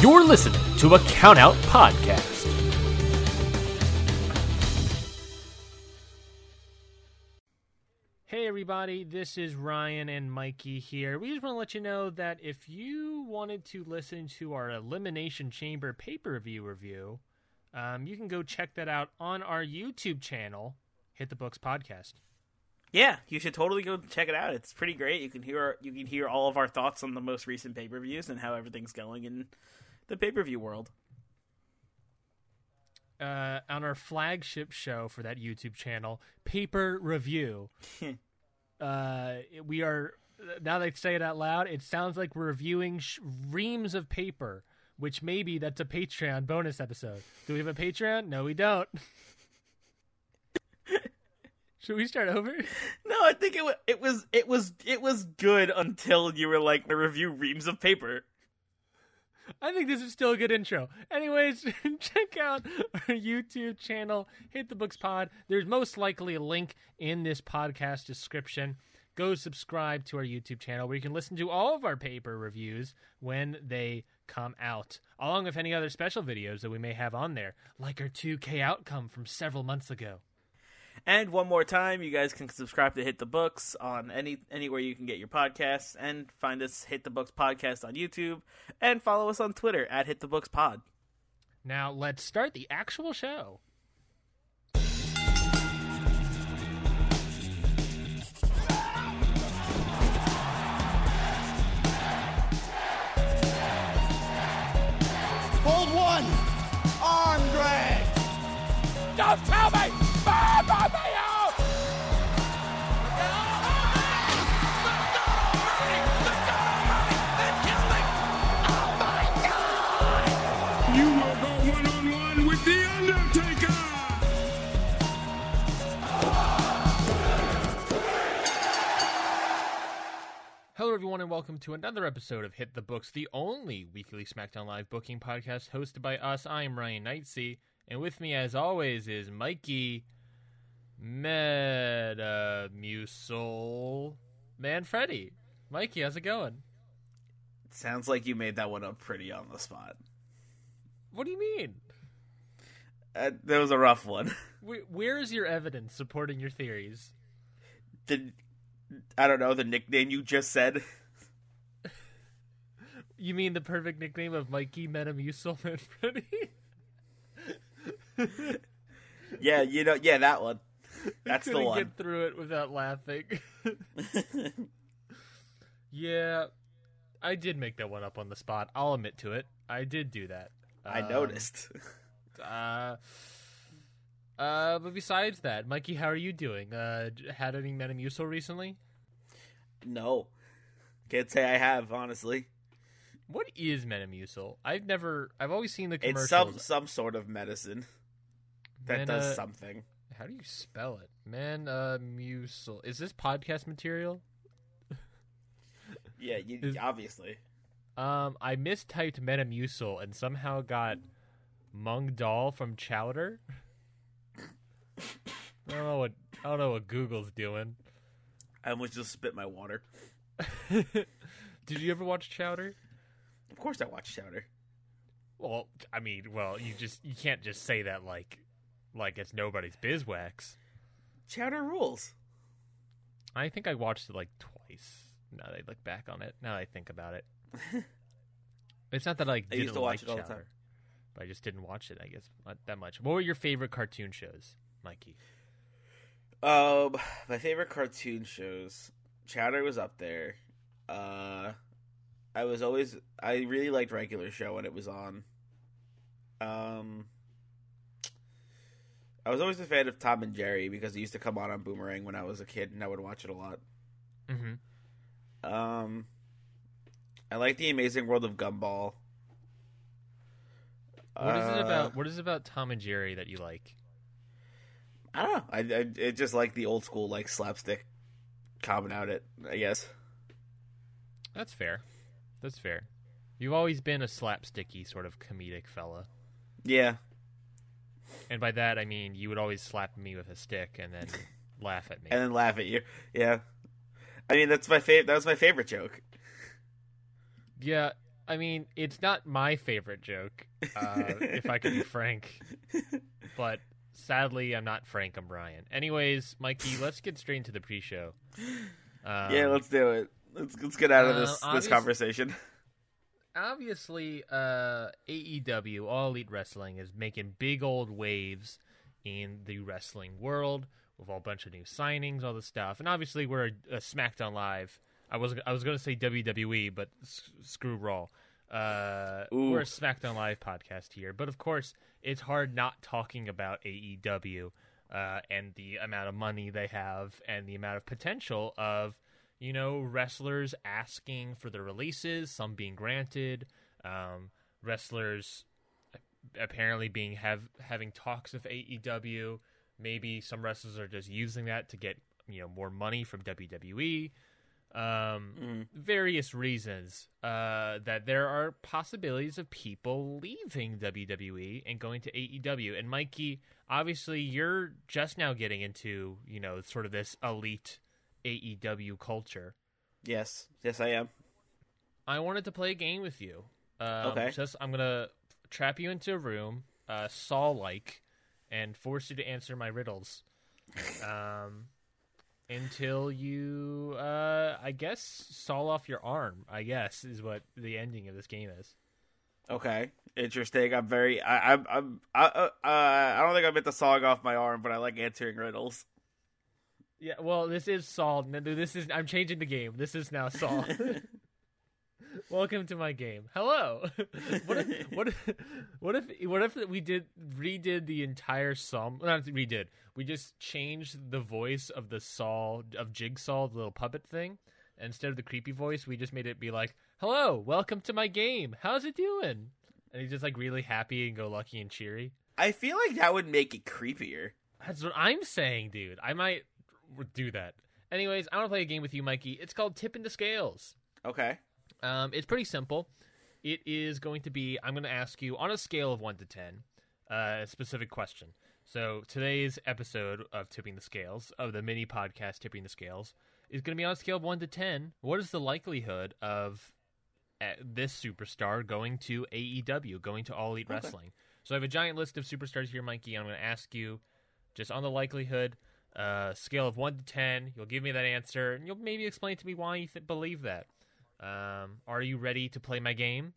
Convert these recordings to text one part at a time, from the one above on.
You're listening to a Countout Podcast. Hey everybody, this is Ryan and Mikey here. We just want to let you know that if you wanted to listen to our Elimination Chamber pay per view review, um, you can go check that out on our YouTube channel, Hit the Books Podcast. Yeah, you should totally go check it out. It's pretty great. You can hear you can hear all of our thoughts on the most recent pay per views and how everything's going in the pay per view world. Uh, on our flagship show for that YouTube channel, Paper Review. uh, we are now that I say it out loud, it sounds like we're reviewing sh- reams of paper, which maybe that's a Patreon bonus episode. Do we have a Patreon? No, we don't. Should we start over? No, I think it was it was it was it was good until you were like, "We review reams of paper." I think this is still a good intro. Anyways, check out our YouTube channel, Hit the Books Pod. There's most likely a link in this podcast description. Go subscribe to our YouTube channel where you can listen to all of our paper reviews when they come out, along with any other special videos that we may have on there, like our 2K outcome from several months ago. And one more time, you guys can subscribe to Hit the Books on any anywhere you can get your podcasts, and find us Hit the Books podcast on YouTube, and follow us on Twitter at Hit the Books Pod. Now, let's start the actual show. Everyone, and welcome to another episode of Hit the Books, the only weekly SmackDown Live booking podcast hosted by us. I am Ryan Knightsey, and with me, as always, is Mikey Metamucil Manfredi. Mikey, how's it going? Sounds like you made that one up pretty on the spot. What do you mean? Uh, that was a rough one. Where is your evidence supporting your theories? the I don't know the nickname you just said. You mean the perfect nickname of Mikey Metamucil Manfredi? Yeah, you know, yeah, that one. That's the one. get through it without laughing. yeah, I did make that one up on the spot. I'll admit to it. I did do that. I Um, noticed. Uh, uh, but besides that, Mikey, how are you doing? Uh, had any Metamucil recently? No, can't say I have honestly. What is Metamucil? I've never. I've always seen the commercials. It's some some sort of medicine that Mena- does something. How do you spell it? Metamucil. Is this podcast material? Yeah, you, Is- obviously. Um, I mistyped Metamucil and somehow got Mung Daal from Chowder. I don't know what I don't know what Google's doing. I almost just spit my water. Did you ever watch Chowder? Of course, I watched Chowder. Well, I mean, well, you just you can't just say that like like it's nobody's bizwax. Chowder rules. I think I watched it like twice. Now that I look back on it, now that I think about it, it's not that I didn't used to watch like it all the Chowder, time. but I just didn't watch it. I guess that much. What were your favorite cartoon shows, Mikey? Um, my favorite cartoon shows. Chowder was up there. Uh, I was always I really liked regular show when it was on. Um, I was always a fan of Tom and Jerry because it used to come on on Boomerang when I was a kid, and I would watch it a lot. Mm-hmm. Um, I like the Amazing World of Gumball. What is it Uh, about? What is it about Tom and Jerry that you like? I don't know. I, I it just like the old school like slapstick coming out it. I guess. That's fair. That's fair. You've always been a slapsticky sort of comedic fella, Yeah. and by that I mean you would always slap me with a stick and then laugh at me. and then laugh at you. Yeah, I mean that's my favorite. That was my favorite joke. Yeah, I mean, it's not my favorite joke, uh, if I can be frank. But sadly, I'm not Frank. I'm Brian. Anyways, Mikey, let's get straight into the pre-show. Um, yeah, let's do it. Let's let's get out of uh, this this conversation. obviously uh AEW All Elite Wrestling is making big old waves in the wrestling world with a bunch of new signings, all this stuff, and obviously we're a, a SmackDown Live. I was I was going to say WWE, but s- screw Raw. Uh, Ooh. we're a SmackDown Live podcast here, but of course it's hard not talking about AEW uh, and the amount of money they have and the amount of potential of you know, wrestlers asking for the releases, some being granted, um, wrestlers apparently being have having talks with AEW. Maybe some wrestlers are just using that to get you know more money from WWE. Um, Various reasons uh, that there are possibilities of people leaving WWE and going to AEW. And Mikey, obviously, you're just now getting into you know sort of this elite AEW culture. Yes, yes, I am. I wanted to play a game with you. Um, Okay. Just I'm gonna trap you into a room, uh, Saw like, and force you to answer my riddles. Um, until you, uh, I guess, saw off your arm. I guess is what the ending of this game is. Okay, interesting. I'm very. I, I'm. I'm. I, uh, uh, I don't think I meant to sawing off my arm, but I like answering riddles. Yeah. Well, this is Saul. This is. I'm changing the game. This is now Saul. Welcome to my game. Hello. what if what if what if what if we did redid the entire song? Not redid. We just changed the voice of the Saul of Jigsaw, the little puppet thing. Instead of the creepy voice, we just made it be like, "Hello, welcome to my game. How's it doing?" And he's just like really happy and go lucky and cheery. I feel like that would make it creepier. That's what I'm saying, dude. I might do that. Anyways, I want to play a game with you, Mikey. It's called Tipping the Scales. Okay. Um, it's pretty simple. It is going to be I'm going to ask you on a scale of 1 to 10 uh, a specific question. So today's episode of Tipping the Scales, of the mini podcast Tipping the Scales, is going to be on a scale of 1 to 10. What is the likelihood of uh, this superstar going to AEW, going to All Elite Wrestling? So I have a giant list of superstars here, Mikey. and I'm going to ask you just on the likelihood, uh, scale of 1 to 10. You'll give me that answer, and you'll maybe explain to me why you th- believe that. Um, are you ready to play my game?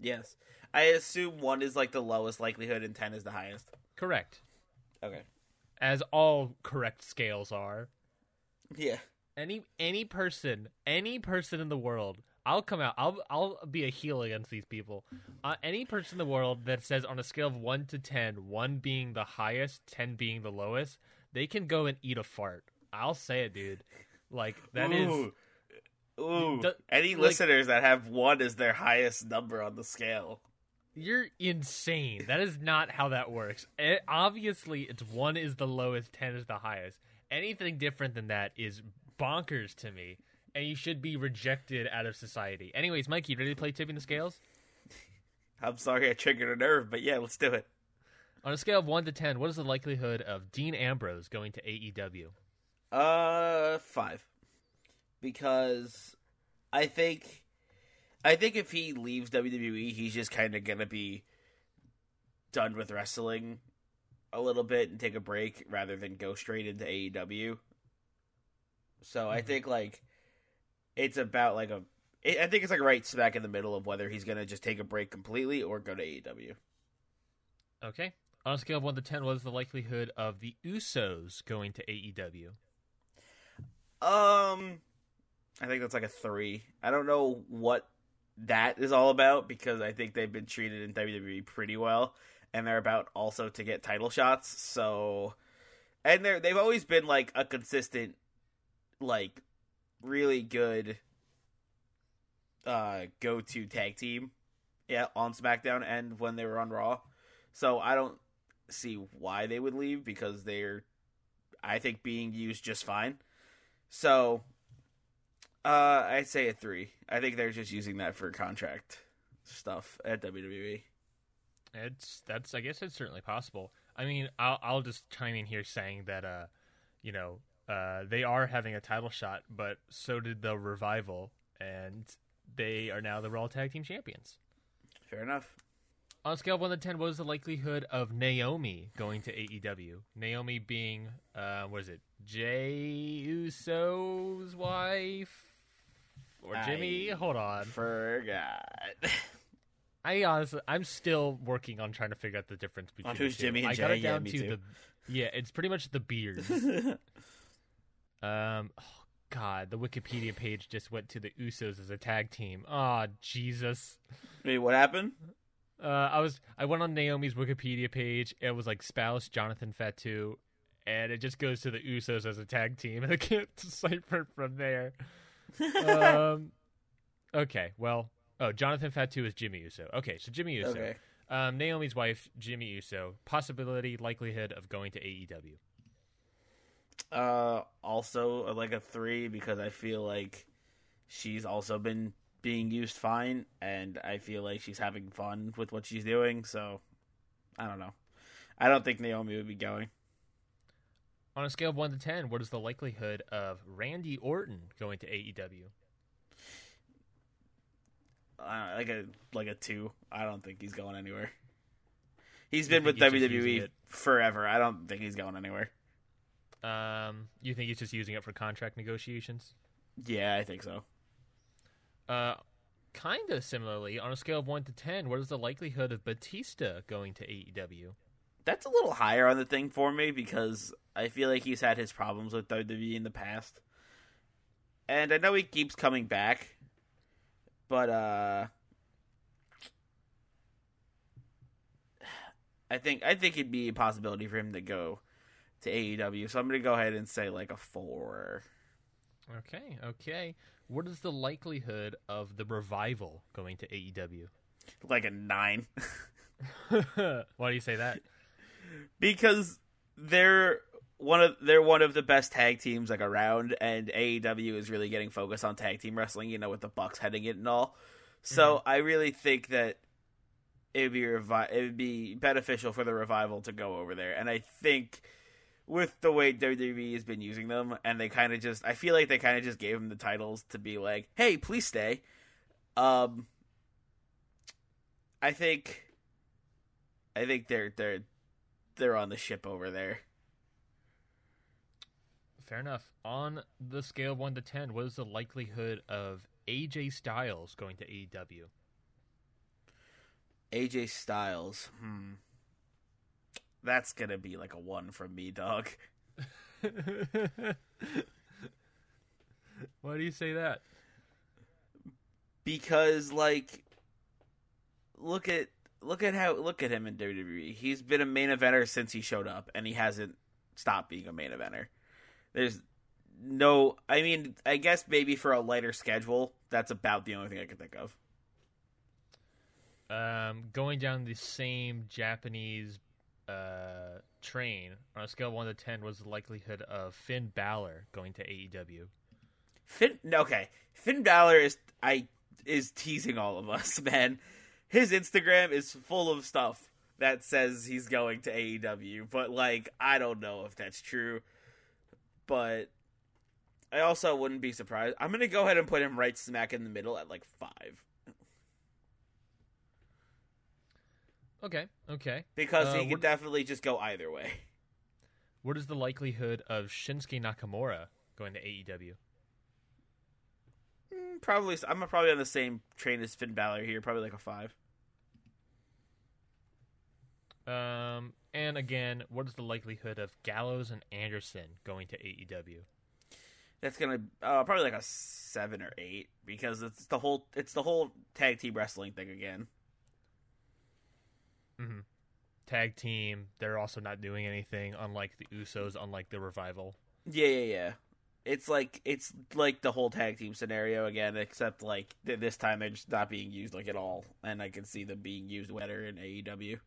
Yes. I assume one is like the lowest likelihood and ten is the highest. Correct. Okay. As all correct scales are. Yeah. Any any person, any person in the world, I'll come out. I'll I'll be a heel against these people. Uh, any person in the world that says on a scale of one to 10, 1 being the highest, ten being the lowest, they can go and eat a fart. I'll say it, dude. Like that is Ooh. Do- Any like- listeners that have one as their highest number on the scale. You're insane. That is not how that works. It, obviously, it's one is the lowest, ten is the highest. Anything different than that is bonkers to me, and you should be rejected out of society. Anyways, Mikey, ready to play tipping the scales? I'm sorry I triggered a nerve, but yeah, let's do it. On a scale of one to ten, what is the likelihood of Dean Ambrose going to AEW? Uh, five. Because I think, I think if he leaves WWE, he's just kind of gonna be done with wrestling a little bit and take a break rather than go straight into AEW. So I think like it's about like a I think it's like right smack in the middle of whether he's gonna just take a break completely or go to AEW. Okay. On a scale of one to ten, what is the likelihood of the Usos going to AEW? Um, I think that's like a three. I don't know what that is all about because I think they've been treated in WWE pretty well, and they're about also to get title shots. So, and they're they've always been like a consistent, like, really good, uh, go to tag team, yeah, on SmackDown and when they were on Raw. So I don't see why they would leave because they're, I think, being used just fine. So, uh, I'd say a three. I think they're just using that for contract stuff at. WWE. It's that's I guess it's certainly possible. I mean, I'll I'll just chime in here saying that uh, you know, uh, they are having a title shot, but so did the revival, and they are now the Raw Tag Team Champions. Fair enough. On a scale of one to ten, what is the likelihood of Naomi going to AEW? Naomi being, uh, what is it, Jay Uso's wife or Jimmy? I Hold on, Forgot. I honestly, I'm still working on trying to figure out the difference between On who's. Jimmy and I got Jay, it down yeah, to too. the, yeah, it's pretty much the beards. um, oh God, the Wikipedia page just went to the Usos as a tag team. Oh Jesus. Wait, what happened? Uh, I was I went on Naomi's Wikipedia page. It was like spouse Jonathan Fatu, and it just goes to the Usos as a tag team, and I can't decipher from there. Um, okay, well, oh, Jonathan Fatu is Jimmy Uso. Okay, so Jimmy Uso, Okay. um, Naomi's wife, Jimmy Uso. Possibility, likelihood of going to AEW. Uh, also uh, like a three because I feel like she's also been being used fine, and I feel like she's having fun with what she's doing. So, I don't know. I don't think Naomi would be going. On a scale of one to ten, what is the likelihood of Randy Orton going to AEW? Uh, like a like a two. I don't think he's going anywhere. He's been with he's WWE forever. I don't think he's going anywhere. Um, you think he's just using it for contract negotiations? Yeah, I think so. Uh, kind of similarly, on a scale of one to ten, what is the likelihood of Batista going to AEW? That's a little higher on the thing for me because I feel like he's had his problems with WWE in the past. And I know he keeps coming back. But uh I think I think it'd be a possibility for him to go to AEW. So I'm going to go ahead and say like a 4. Okay, okay. What is the likelihood of the revival going to AEW? Like a 9. Why do you say that? Because they're one of they're one of the best tag teams like around, and AEW is really getting focused on tag team wrestling. You know, with the Bucks heading it and all. So I really think that it would be revi- it would be beneficial for the revival to go over there, and I think with the way WWE has been using them, and they kind of just I feel like they kind of just gave them the titles to be like, hey, please stay. Um, I think. I think they're they're they're on the ship over there. Fair enough. On the scale of one to ten, what is the likelihood of AJ Styles going to AEW? AJ Styles. Hmm. That's gonna be like a one from me, dog. Why do you say that? Because like look at look at how look at him in WWE. He's been a main eventer since he showed up and he hasn't stopped being a main eventer. There's no I mean, I guess maybe for a lighter schedule, that's about the only thing I can think of. Um, going down the same Japanese uh, train on a scale of one to ten, was the likelihood of Finn Balor going to AEW? Finn okay. Finn Balor is I is teasing all of us, man. His Instagram is full of stuff that says he's going to AEW, but like I don't know if that's true. But I also wouldn't be surprised. I'm gonna go ahead and put him right smack in the middle at like five. Okay, okay. Because Uh, he could definitely just go either way. What is the likelihood of Shinsuke Nakamura going to AEW? Mm, Probably I'm probably on the same train as Finn Balor here, probably like a five. Um, and again, what is the likelihood of Gallows and Anderson going to AEW? That's gonna uh, probably like a seven or eight because it's the whole it's the whole tag team wrestling thing again. Mm-hmm. Tag team. They're also not doing anything, unlike the Usos, unlike the Revival. Yeah, yeah, yeah. It's like it's like the whole tag team scenario again, except like th- this time they're just not being used like at all, and I can see them being used better in AEW.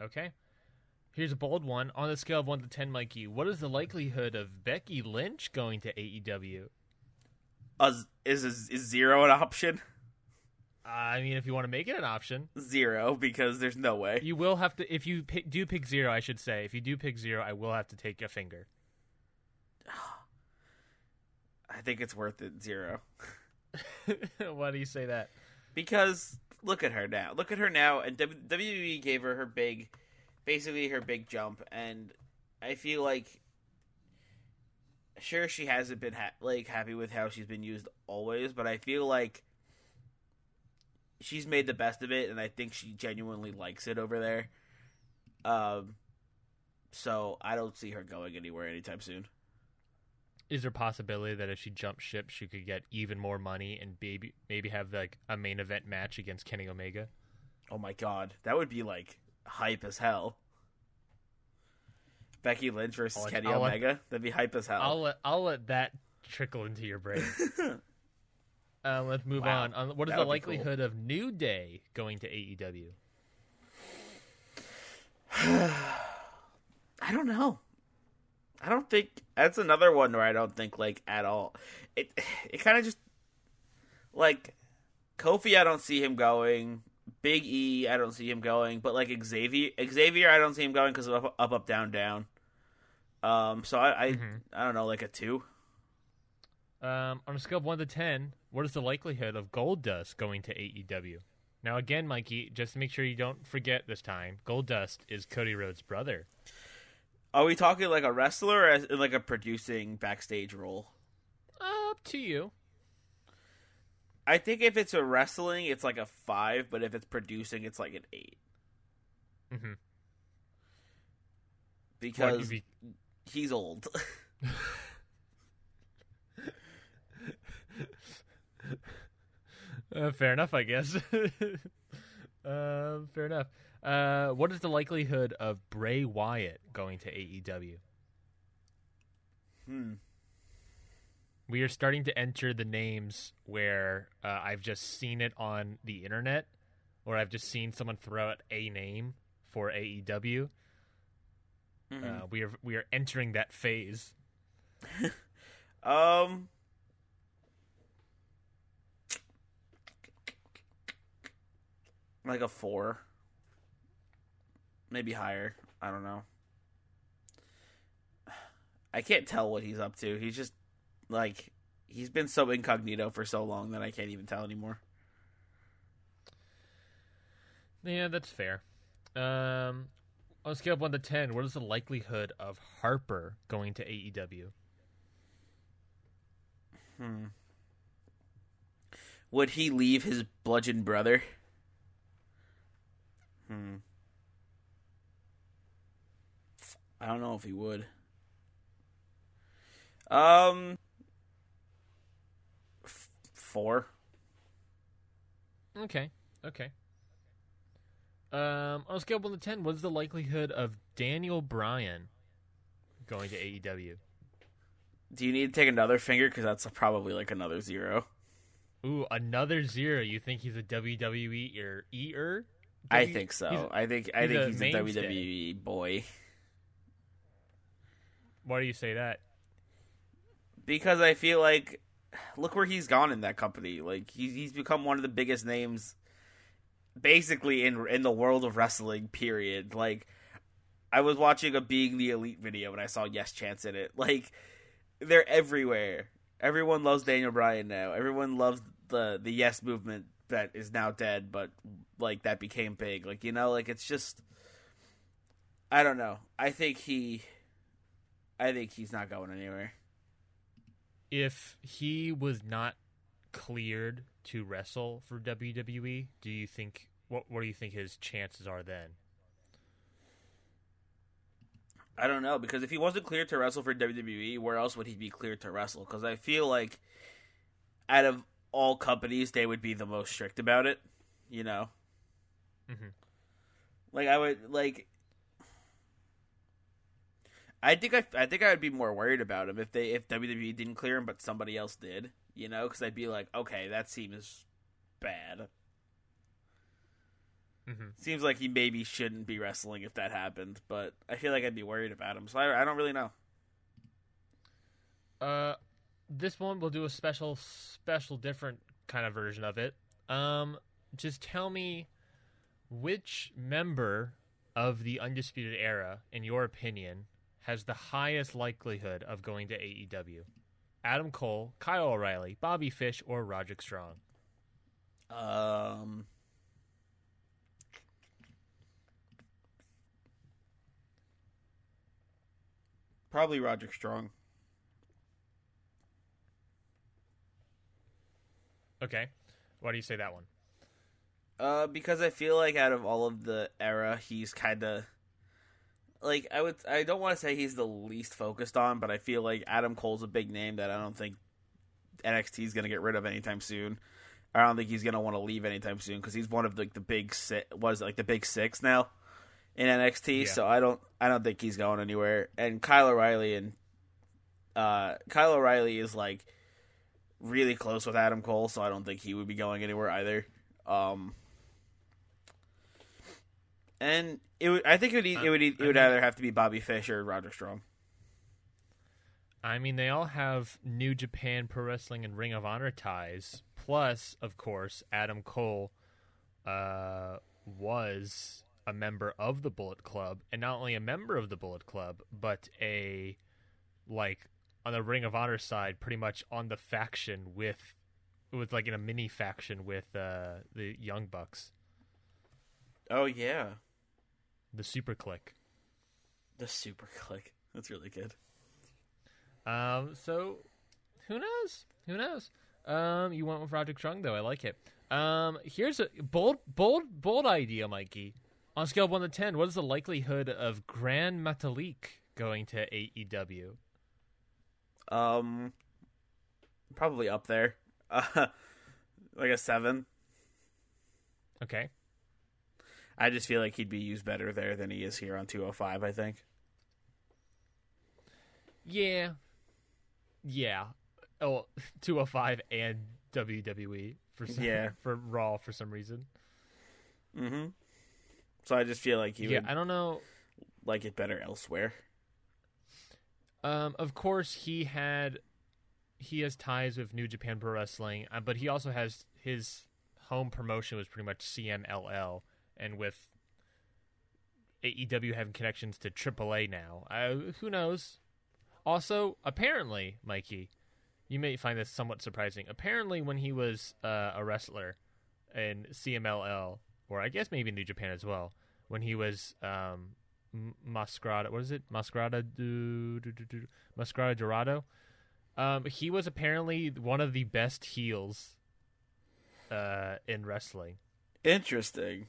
Okay. Here's a bold one. On a scale of 1 to 10, Mikey, what is the likelihood of Becky Lynch going to AEW? Uh, is is is zero an option? I mean, if you want to make it an option, Zero because there's no way. you will have to. If you pick, do pick zero, I should say. If you do pick zero, I will have to take a finger. I think it's worth it. Zero. Why do you say that? because look at her now. Look at her now, and WWE gave her her big, basically her big jump, and I feel like, sure, she hasn't been ha- like happy with how she's been used always, but I feel like she's made the best of it, and I think she genuinely likes it over there. Um, so I don't see her going anywhere anytime soon. Is there a possibility that if she jumped ship, she could get even more money and maybe maybe have like a main event match against Kenny Omega? Oh my god, that would be like hype as hell. Becky Lynch versus I'll Kenny I'll let- Omega. That'd be hype as hell. I'll let I'll let that trickle into your brain. uh, let's move Wow. on. Um, what is That the be cool. likelihood of New Day going to AEW? I don't know. I don't think that's another one where I don't think like at all. It it kind of just like Kofi. I don't see him going. Big E. I don't see him going. But like Xavier, Xavier, I don't see him going because of up, up, up, down, down. Um. So I I, Mhm. I don't know, like a two. Um, on a scale of one to ten, what is the likelihood of Goldust going to AEW? Now, again, Mikey, just to make sure you don't forget this time, Goldust is Cody Rhodes' brother. Are we talking like a wrestler or as, in like a producing backstage role? Up to you. I think if it's a wrestling, it's like a five, but if it's producing, it's like an eight. Mhm. Because be- he's old. Uh, fair enough, I guess. uh, fair enough. Uh, what is the likelihood of Bray Wyatt going to AEW? hmm. We are starting to enter the names where uh, I've just seen it on the internet, or I've just seen someone throw out a name for AEW. Mhm. Uh, we are we are entering that phase. Um. Like a four. Maybe higher. I don't know. I can't tell what he's up to. He's just like he's been so incognito for so long that I can't even tell anymore. Yeah, that's fair. Um, on a scale of one to ten, what is the likelihood of Harper going to AEW? Hmm. Would he leave his bludgeon brother? Hmm. I don't know if he would. Um. F- four. Okay. Okay. Um, on a scale of one to ten, what is the likelihood of Daniel Bryan going to AEW? Do you need to take another finger? Because that's probably like another zero. Ooh, another zero. You think he's a WWE or eater? I think so. he's- I think I he's think a he's a. WWE boy. Why do you say that? because I feel like look where he's gone in that company. Like he's he's become one of the biggest names, basically in in the world of wrestling. Period. Like I was watching a Being the Elite video and I saw Yes Chance in it. Like they're everywhere. Everyone loves Daniel Bryan now. Everyone loves the the Yes movement that is now dead, but like that became big. Like you know, like it's just. I don't know. I think he. I think he's not going anywhere. If he was not cleared to wrestle for WWE, do you think what what do you think his chances are then? I don't know because if he wasn't cleared to wrestle for WWE, where else would he be cleared to wrestle? Because I feel like out of all companies, they would be the most strict about it. You know, Mhm. like I would like. I think I, I think I would be more worried about him if they if WWE didn't clear him, but somebody else did. You know, because I'd be like, okay, that seems bad. Mhm. Seems like he maybe shouldn't be wrestling if that happened, but I feel like I'd be worried about him. So I, I don't really know. Uh, this one we'll do a special, special, different kind of version of it. Um, just tell me which member of the Undisputed Era, in your opinion, has the highest likelihood of going to AEW. Adam Cole, Kyle O'Reilly, Bobby Fish, or Roderick Strong? Um, probably Roderick Strong. Okay. Why do you say that one? Uh, because I feel like out of all of the era, he's kind of like I would. I don't want to say he's the least focused on, but I feel like Adam Cole's a big name that I don't think NXT is going to get rid of anytime soon. I don't think he's going to want to leave anytime soon because he's one of the, the big six. Was like the big six now in NXT? Yeah. So I don't. I don't think he's going anywhere. And Kyle O'Reilly and uh, Kyle O'Reilly is like really close with Adam Cole, so I don't think he would be going anywhere either. Um, and it would, I think it would, it would, it would either have to be Bobby Fish or Roger Strong. I mean, they all have New Japan Pro Wrestling and Ring of Honor ties. Plus, of course, Adam Cole uh, was a member of the Bullet Club, and not only a member of the Bullet Club, but a like on the Ring of Honor side, pretty much on the faction with, with like in a mini faction with uh, the Young Bucks, Oh yeah, the SuperKliq. the Super Click. That's really good. Um, so who knows? Who knows? Um, you went with Roger Strong though. I like it. Um, here's a bold, bold, bold idea, Mikey. On a scale of one to ten, what is the likelihood of Grand Metalik going to AEW? Um, probably up there, uh, like a seven. Okay. I just feel like he'd be used better there than he is here on 205. I think. Yeah. Yeah. Oh, 205 and WWE for some, Yeah. for Raw for some reason. Mm-hmm. So I just feel like he yeah, would I don't know. like it better elsewhere. Um, of course, he had he has ties with New Japan Pro Wrestling, uh, but he also has his home promotion was pretty much CMLL, and with AEW having connections to AAA now, uh, who knows? Also, apparently, Mikey, you may find this somewhat surprising. Apparently, when he was uh, a wrestler in CMLL, or I guess maybe New Japan as well, when he was um, M- Masquerada, what is it? Masquerada, do, do, do, do, Masquerada Dorado. Um, he was apparently one of the best heels uh, in wrestling. Interesting.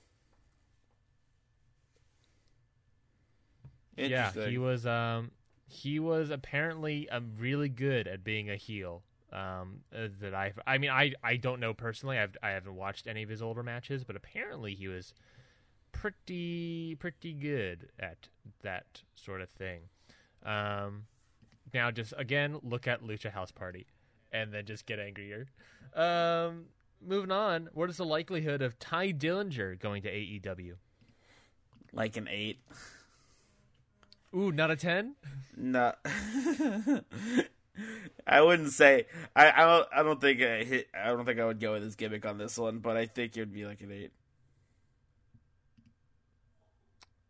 Yeah, he was. Um, he was apparently um, really good at being a heel. Um, uh, that I, I mean, I, I don't know personally. I've, I haven't watched any of his older matches, but apparently he was pretty, pretty good at that sort of thing. Um, now just again look at Lucha House Party, and then just get angrier. Um, moving on. What is the likelihood of Tye Dillinger going to AEW? like an eight. Ooh, not a ten. No, I wouldn't say. I I don't. I don't think I hit. I don't think I would go with his gimmick on this one, but I think it would be like an eight.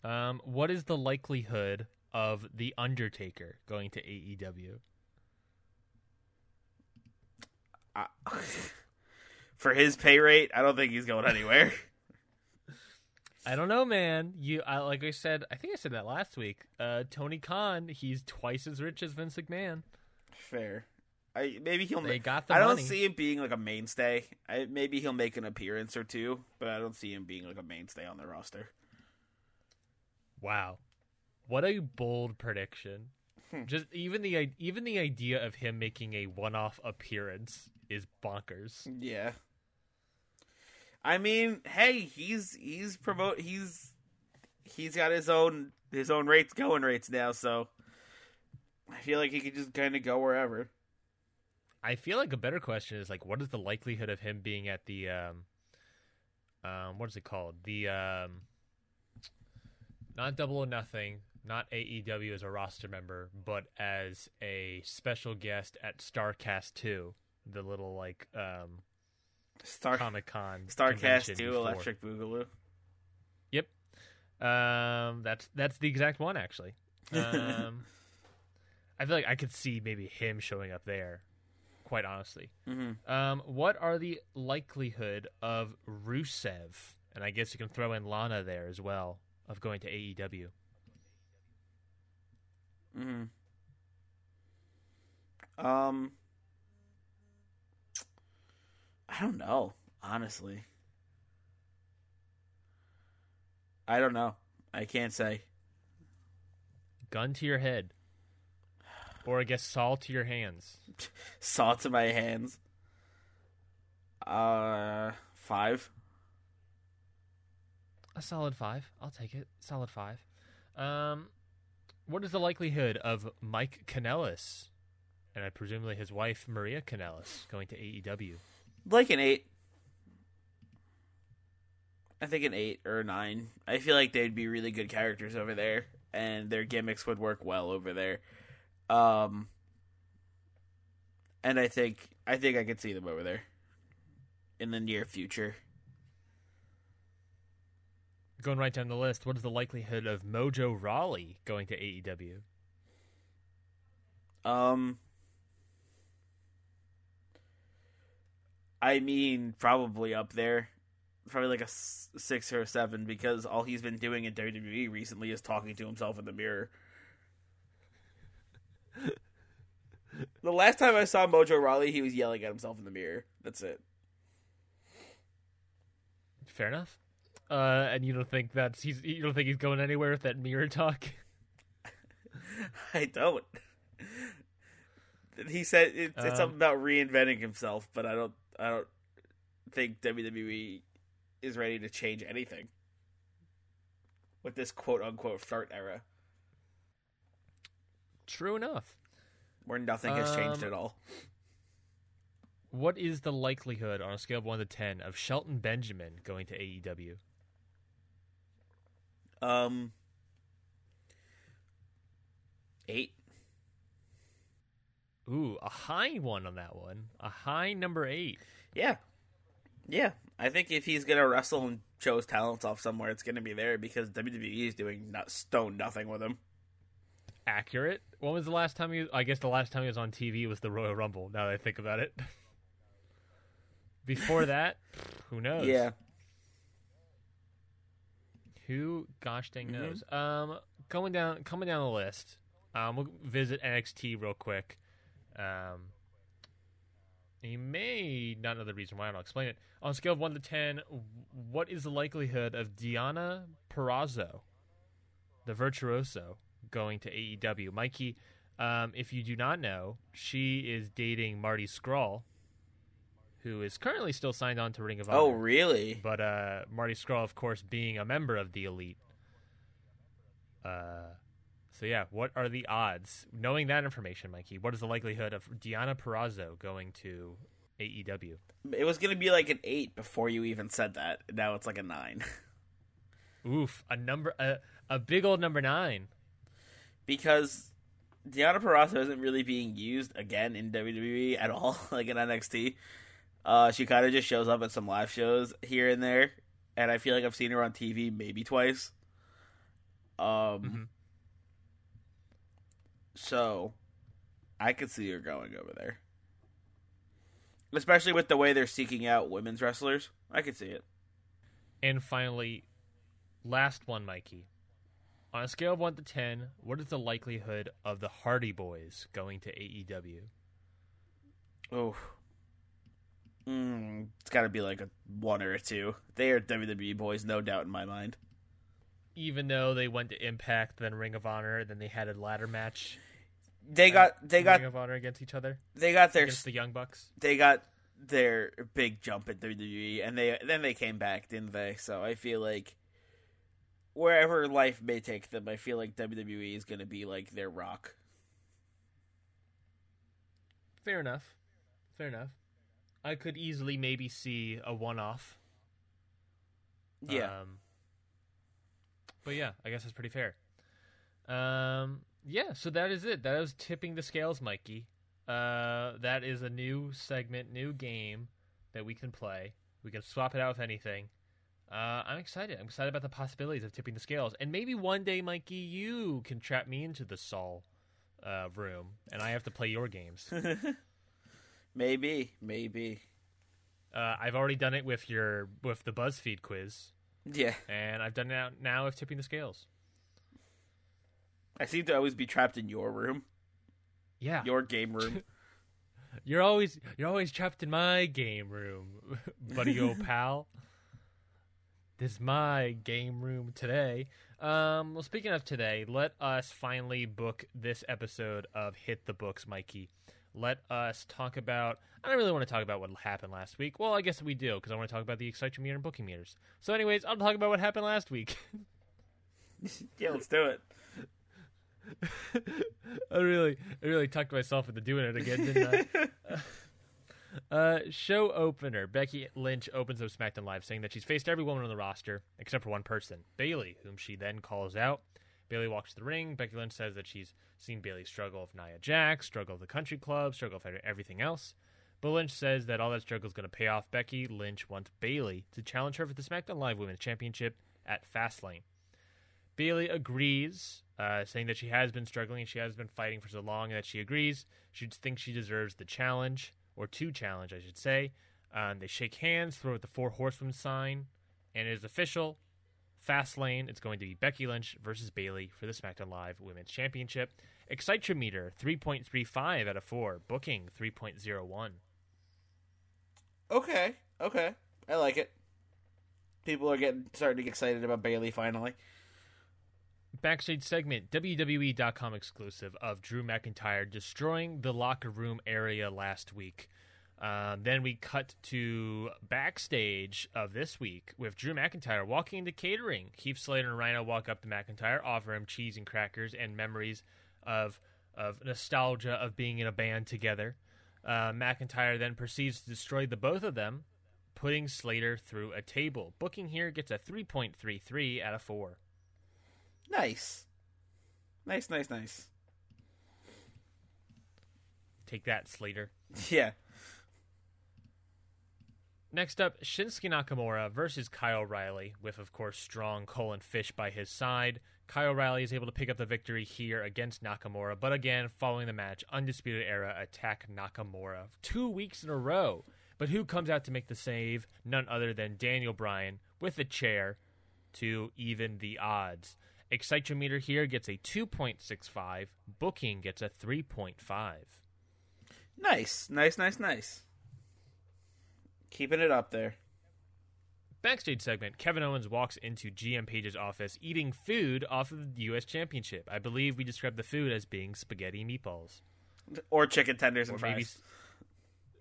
Um, what is the likelihood of the Undertaker going to AEW? I, for his pay rate, I don't think he's going anywhere. I don't know, man. You, I, like I said, I think I said that last week. Uh, Tony Khan, he's twice as rich as Vince McMahon. Fair. I maybe he'll. They ma- got the I don't see him being like a mainstay. I, maybe he'll make an appearance or two, but I don't see him being like a mainstay on the roster. Wow, what a bold prediction! Just even the even the idea of him making a one-off appearance is bonkers. Yeah. I mean, hey, he's he's promote he's he's got his own his own rates going rates now, so I feel like he could just kind of go wherever. I feel like a better question is like, what is the likelihood of him being at the um, um, what is it called? The um, not Double or Nothing, not AEW as a roster member, but as a special guest at Starcast Two, the little like um Star Comic Con Starcast two Electric Boogaloo. Yep. Um, that's that's the exact one actually. Um, I feel like I could see maybe him showing up there. quite honestly. Mm-hmm. Um, what are the likelihood of Rusev, and I guess you can throw in Lana there as well, of going to AEW? Mm-hmm. Um, I don't know, honestly. I don't know. I can't say. Gun to your head, or I guess saw to your hands. Saw to my hands. Uh, five. A solid five. I'll take it. Solid five. Um, what is the likelihood of Mike Kanellis, and I presumably his wife Maria Kanellis, going to AEW? Like an eight. I think an eight or a nine. I feel like they'd be really good characters over there, and their gimmicks would work well over there. Um, and I think I think I could see them over there in the near future. Going right down the list, what is the likelihood of Mojo Rawley going to AEW? Um, I mean, probably up there, probably like a six or a seven, because all he's been doing in WWE recently is talking to himself in the mirror. the last time I saw Mojo Rawley, he was yelling at himself in the mirror. That's it. Fair enough. Uh, and you don't think that's he's you don't think he's going anywhere with that mirror talk? I don't. He said it, it's Um, something about reinventing himself, but I don't. I don't think WWE is ready to change anything with this quote unquote fart era, True enough. where nothing has changed Um, at all. What is the likelihood on a scale of one to ten of Shelton Benjamin going to AEW? Um, eight. Ooh, a high one on that one. A high number eight. Yeah, yeah. I think if he's gonna wrestle and show his talents off somewhere, it's gonna be there because WWE is doing not stone nothing with him. Accurate. When was the last time he? I guess the last time he was on TV was the Royal Rumble. Now that I think about it. Before that, who knows? Yeah. Who gosh dang Mhm. knows? Um, going down, coming down the list. Um, we'll visit NXT real quick. Um, you may not know the reason why, and I'll explain it. On a scale of one to ten, what is the likelihood of Deonna Purrazzo, the virtuoso, going to AEW? Mikey, um, if you do not know, she is dating Marty Scurll, who is currently still signed on to Ring of Honor. Oh, really? But uh, Marty Scurll, of course, being a member of the elite. Uh, so yeah, what are the odds? Knowing that information, Mikey, what is the likelihood of Deonna Purrazzo going to AEW? It was gonna be like an eight before you even said that. Now it's like a nine. Oof, a number, a, a big old number nine. because Deonna Purrazzo isn't really being used again in WWE at all, like in NXT. Uh, she kind of just shows up at some live shows here and there, and I feel like I've seen her on TV maybe twice. Um, Mhm. So I could see her going over there, especially with the way they're seeking out women's wrestlers. I could see it. And finally, last one, Mikey. On a scale of one to ten, what is the likelihood of the Hardy Boys going to AEW? Oh. Mm, it's got to be like a one or a two. They are WWE boys, no doubt in my mind. Even though they went to Impact, then Ring of Honor, then they had a ladder match. They got they got Ring of Honor against each other they got their against the Young Bucks. they got their big jump at WWE, and they then they came back, didn't they? So I feel like wherever life may take them, I feel like WWE is going to be like their rock. Fair enough. Fair enough. I could easily maybe see a one-off. Yeah, Um, but yeah, I guess that's pretty fair. Um, yeah, so that is it. That was tipping the scales, Mikey. Uh, that is a new segment, new game that we can play. We can swap it out with anything. Uh, I'm excited. I'm excited about the possibilities of tipping the scales, and maybe one day, Mikey, you can trap me into the Saul uh, room, and I have to play your games. Maybe, maybe. Uh, I've already done it with your with the BuzzFeed quiz, Yeah, and I've done it now, now with tipping the scales. I seem to always be trapped in your room, Yeah, your game room. You're always you're always trapped in my game room, buddy old pal. This is my game room today. Um, well, speaking of today, let us finally book this episode of Hit the Books, Mikey. Let us talk about. I don't really want to talk about what happened last week. Well, I guess we do because I want to talk about the Excite Meter and booking meters. So, anyways, I'll talk about what happened last week. yeah, let's do it. I really, I really tucked myself into doing it again, didn't I? Uh, show opener. Becky Lynch opens up SmackDown Live saying that she's faced every woman on the roster except for one person, Bayley, whom she then calls out. Bayley walks to the ring. Becky Lynch says that she's seen Bayley struggle with Nia Jax, struggle with the country club, struggle with everything else. But Lynch says that all that struggle is going to pay off. Becky Lynch wants Bayley to challenge her for the SmackDown Live Women's Championship at Fastlane. Bayley agrees, uh, saying that she has been struggling and she has been fighting for so long, and that she agrees. She thinks she deserves the challenge, or to challenge, I should say. Um, they shake hands, throw out the Four Horsewomen sign, and it is official. Fastlane, it's going to be Becky Lynch versus Bayley for the SmackDown Live Women's Championship. Excitometer 3.35 out of 4. Booking 3.01. Okay, okay, I like it. People are getting starting to get excited about Bayley finally. Backstage segment WWE.com exclusive of Drew McIntyre destroying the locker room area last week. Um, then we cut to backstage of this week with Drew McIntyre walking into catering. Heath Slater and Rhyno walk up to McIntyre, offer him cheese and crackers and memories of of nostalgia of being in a band together. Uh, McIntyre then proceeds to destroy the both of them, putting Slater through a table. Booking here gets a 3.33 out of 4. Nice, nice, nice, nice. Take that, Slater. Yeah, Next up, Shinsuke Nakamura versus Kyle O'Reilly, with, of course, strong Colin Fish by his side. Kyle O'Reilly is able to pick up the victory here against Nakamura, but again, following the match, Undisputed Era attack Nakamura two weeks in a row. But who comes out to make the save? None other than Daniel Bryan with a chair to even the odds. Excitometer here gets a 2.65, Booking gets a 3.5. nice, nice, nice, nice. Keeping it up there. Backstage segment Kevin Owens walks into GM Paige's office eating food off of the U.S. Championship. I believe we described the food as being spaghetti meatballs. Or chicken tenders and Or fries. maybe.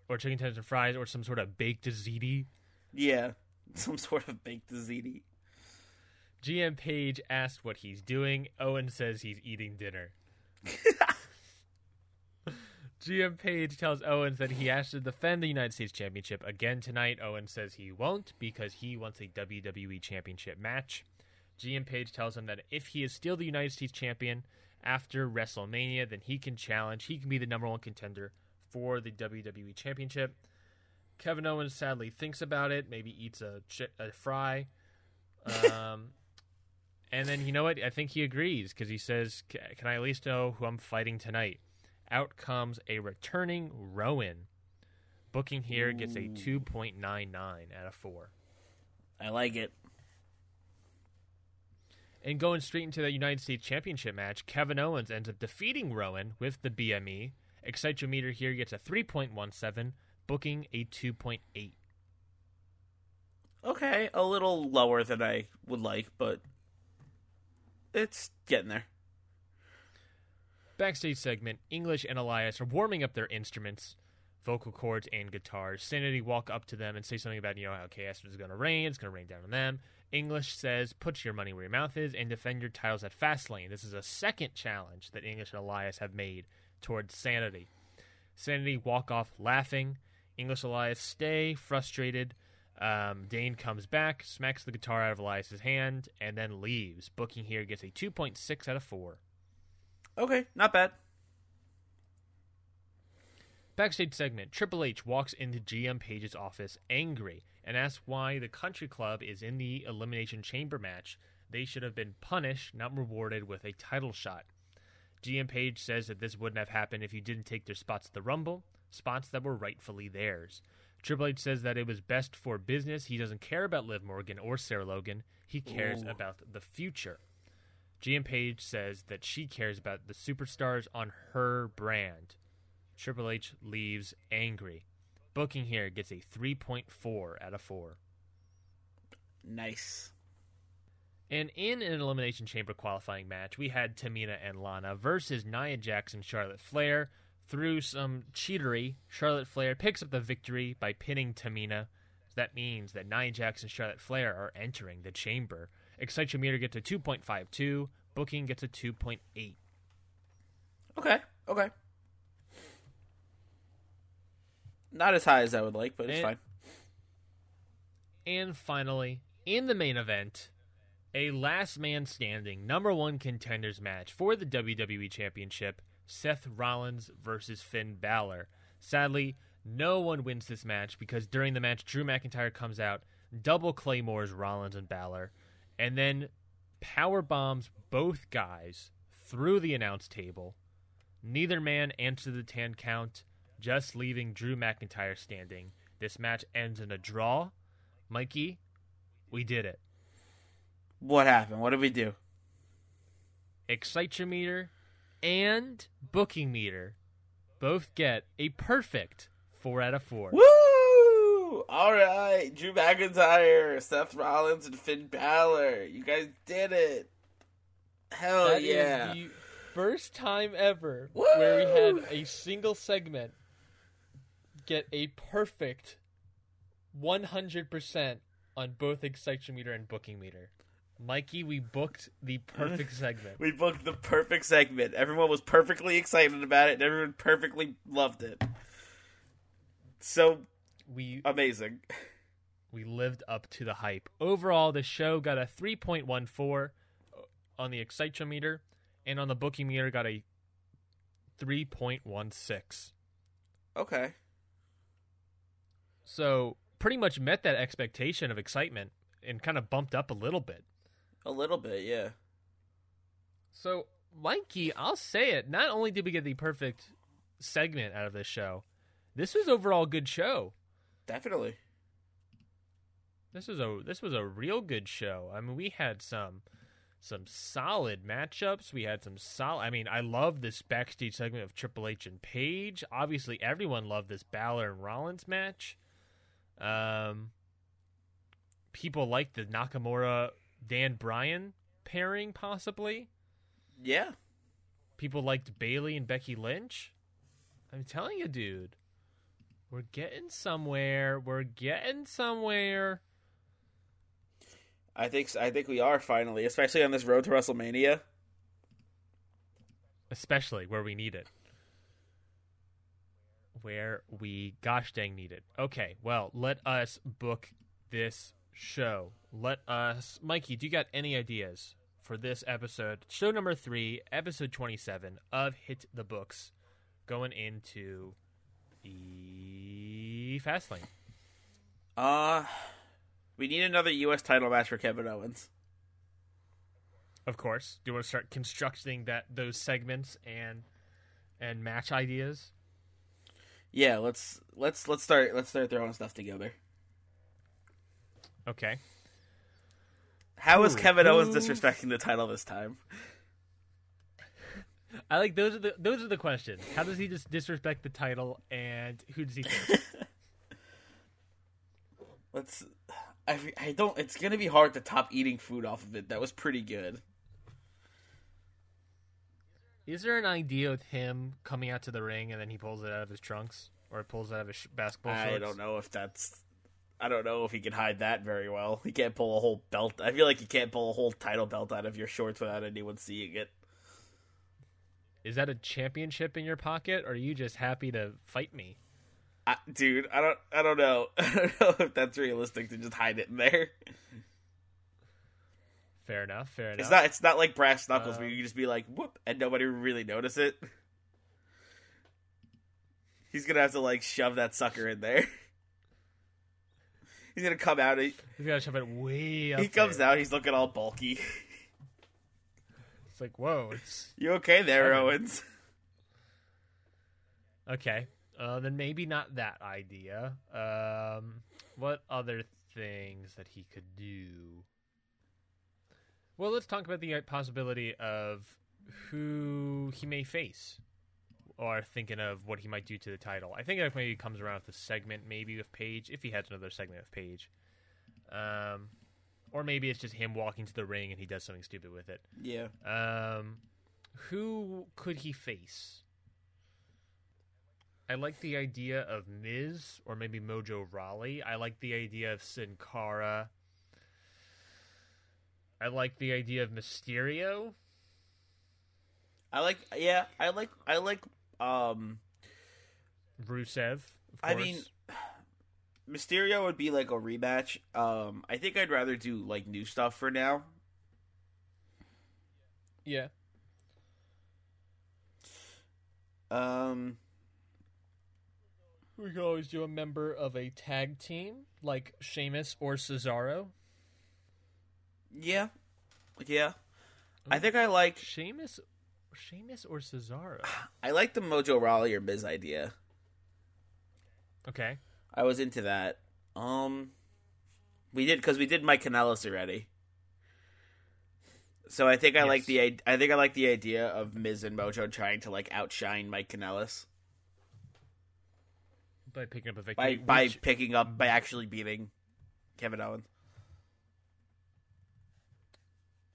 Or chicken tenders and fries, or some sort of baked ziti. Yeah, some sort of baked ziti. GM Paige asks what he's doing. Owen says he's eating dinner. GM Paige tells Owens that he has to defend the United States Championship again tonight. Owen says he won't because he wants a WWE Championship match. GM Paige tells him that if he is still the United States Champion after WrestleMania, then he can challenge. He can be the number one contender for the WWE Championship. Kevin Owens sadly thinks about it, maybe eats a, chi- a fry. Um, and then, you know what? I think he agrees because he says, "C- Can I at least know who I'm fighting tonight? Out comes a returning Rowan. Booking here gets a 2.99 out of 4. I like it. And going straight into the United States Championship match, Kevin Owens ends up defeating Rowan with the BME. Excitometer here gets a 3.17, booking a 2.8. Okay, a little lower than I would like, but it's getting there. Backstage segment English and Elias are warming up their instruments, vocal cords, and guitars. Sanity walk up to them and say something about, you know, how chaos is going to rain, it's going to rain down on them. English says, put your money where your mouth is and defend your titles at Fastlane. This is a second challenge that English and Elias have made towards Sanity. Sanity walk off laughing. English Elias stay frustrated. Um, Dain comes back, smacks the guitar out of Elias's hand, and then leaves. Booking here gets a 2.6 out of 4. Okay, not bad. Backstage segment Triple H walks into GM Paige's office angry and asks why the country club is in the Elimination Chamber match. They should have been punished, not rewarded with a title shot. GM Paige says that this wouldn't have happened if you didn't take their spots at the Rumble. spots that were rightfully theirs. Triple H says that it was best for business. He doesn't care about Liv Morgan or Sarah Logan. He cares Ooh. about the future. GM Paige says that she cares about the superstars on her brand. Triple H leaves angry. Booking here gets a 3.4 out of 4. Nice. And in an Elimination Chamber qualifying match, we had Tamina and Lana versus Nia Jax and Charlotte Flair. Through some cheatery, Charlotte Flair picks up the victory by pinning Tamina. That means that Nia Jax and Charlotte Flair are entering the chamber. Excitometer gets a 2.52, Booking gets a 2.8. Okay. Okay. Not as high as I would like, but it's And- fine. And finally, in the main event, a last man standing number one contenders match for the WWE Championship Seth Rollins versus Finn Balor. Sadly, no one wins this match because during the match, Drew McIntyre comes out, double claymores Rollins and Balor, and then power bombs both guys through the announce table. Neither man answered the 10 count, just leaving Drew McIntyre standing. This match ends in a draw. Mikey, we did it. What happened? What did we do? Excite meter and booking meter both get a perfect four out of four. Woo! All right, Drew McIntyre, Seth Rollins, and Finn Balor. You guys did it. Hell That yeah! the first time ever where we had a single segment get a perfect 100% on both excite meter and booking meter. Mikey, we booked the perfect segment. We booked the perfect segment. Everyone was perfectly excited about it, and everyone perfectly loved it. So We amazing. we lived up to the hype. Overall, the show got a 3.14 on the excitometer, and on the booking meter got a 3.16. Okay. So pretty much met that expectation of excitement and kind of bumped up a little bit. A little bit, yeah. So Mikey, I'll say it. Not only did we get the perfect segment out of this show, this was overall a good show. Definitely. This was a this was a real good show. I mean, we had some some solid matchups. We had some solid. I mean, I love this backstage segment of Triple H and Paige. Obviously, everyone loved this Balor and Rollins match. Um, people liked the Nakamura Dan Bryan pairing, possibly. Yeah. People liked Bayley and Becky Lynch. I'm telling you, dude, we're getting somewhere. We're getting somewhere. I think I think we are finally, especially on this road to WrestleMania. especially where we need it. Where we gosh dang need it. Okay, well, let us book this show. Let us Mikey, do you got any ideas for this episode? Show number 3, episode 27 of Hit the Books going into the Fastlane. Uh we need another US title match for Kevin Owens. Of course. Do you want to start constructing that those segments and and match ideas? Yeah, let's let's let's start let's start throwing stuff together. Okay. How is Kevin Owens disrespecting the title this time? I like those are the those are the questions. How does he just disrespect the title, and who does he face? Let's. I I don't. It's gonna be hard to top eating food off of it. That was pretty good. Is there an idea with him coming out to the ring and then he pulls it out of his trunks or pulls it out of his basketball shorts? I don't know if that's. I don't know if he can hide that very well. He can't pull a whole belt. I feel like you can't pull a whole title belt out of your shorts without anyone seeing it. Is that a championship in your pocket, or are you just happy to fight me? I, dude, I don't. I don't know. I don't know if that's realistic to just hide it in there. Fair enough. Fair enough. It's not. It's not like brass knuckles where Um, you can just be like whoop and nobody really notice it. He's gonna have to like shove that sucker in there. He's gonna come out. He, He's to shove it way up. he comes there. out. He's looking all bulky. It's like whoa. It's You okay there, Owens? okay. Uh, then maybe not that idea. Um, what other things that he could do? Well, let's talk about the uh, possibility of who he may face, or thinking of what he might do to the title. I think that maybe comes around with the segment, maybe with Paige, if he has another segment with Paige. Um, or maybe it's just him walking to the ring and he does something stupid with it. Yeah. Um, who could he face? I like the idea of Miz or maybe Mojo Rawley. I like the idea of Sin Cara. I like the idea of Mysterio. I like yeah, I like I like um Rusev. Of I mean Mysterio would be like a rematch. Um I think I'd rather do like new stuff for now. yeah. Um We could always do a member of a tag team like Sheamus or Cesaro. yeah. Yeah. I think I like Sheamus, Sheamus or Cesaro. I like the Mojo Rawley or Miz idea. Okay. I was into that. Um we did cuz we did Mike Kanellis already. So I think I like the i- I think I like the idea of Miz and Mojo trying to like outshine Mike Kanellis By picking up a victory. by which- picking up by actually beating Kevin Owens.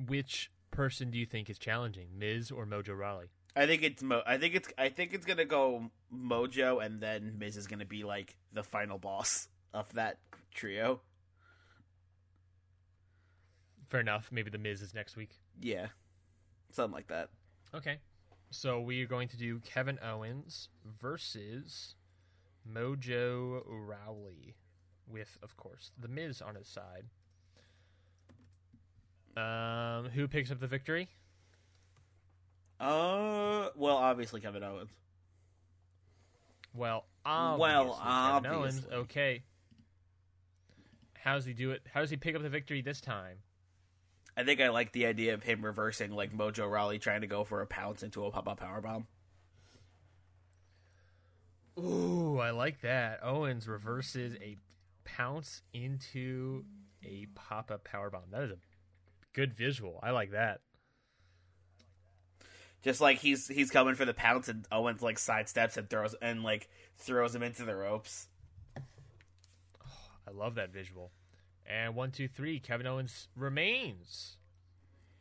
which person do you think is challenging, Miz or Mojo Rawley? I think it's Mo- I think it's I think it's gonna go Mojo, and then Miz is gonna be like the final boss of that trio. Fair enough. Maybe the Miz is next week. Yeah, something like that. Okay. So we are going to do Kevin Owens versus Mojo Rawley with, of course, the Miz on his side. Um, who picks up the victory? Uh, well, obviously Kevin Owens. Well, Well, obviously, Kevin Owens. Okay. How does he do it? How does he pick up the victory this time? I think I like the idea of him reversing like Mojo Rawley trying to go for a pounce into a pop up power bomb. Ooh, I like that. Owens reverses a pounce into a pop up power bomb. That is a good visual. I like that. Just like he's he's coming for the pounce, and Owens like sidesteps and throws and like throws him into the ropes. I love that visual. And one, two, three. Kevin Owens remains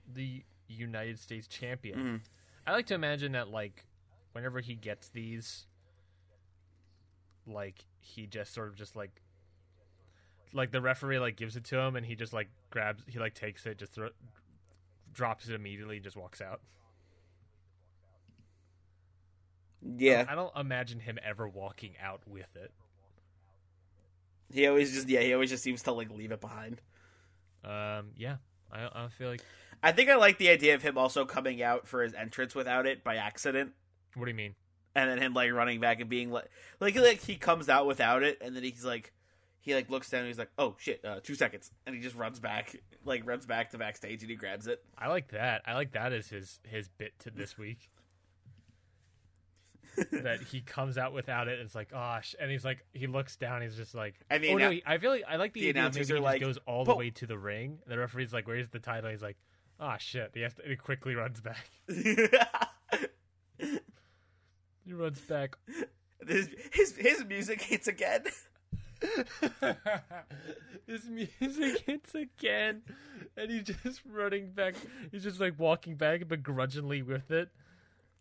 the United States champion. Mhm. I like to imagine that, like, whenever he gets these, like he just sort of just like, like the referee like gives it to him, and he just like grabs, he like takes it, just throw, drops it immediately, and just walks out. Yeah, I don't imagine him ever walking out with it. he always just yeah he always just seems to like leave it behind. Um, yeah, I, I feel like. I think I like the idea of him also coming out for his entrance without it by accident, What do you mean? And then him like running back and being like, like like he comes out without it, and then he's like, he like looks down and he's like, oh shit, uh, two seconds, and he just runs back, like runs back to backstage and he grabs it. I like that. I like that as his his bit to this week. that he comes out without it and it's like, gosh, and he's like, he looks down, he's just like, And the oh no, annou- he- I feel like I like the, the announcers are he like, goes all the way to the ring. And the referee's like, where's the title? He's like, oh shit, he has to, he quickly runs back. He runs back. his, his his music hits again. His music hits again, and he's just running back. He's just like walking back begrudgingly with it.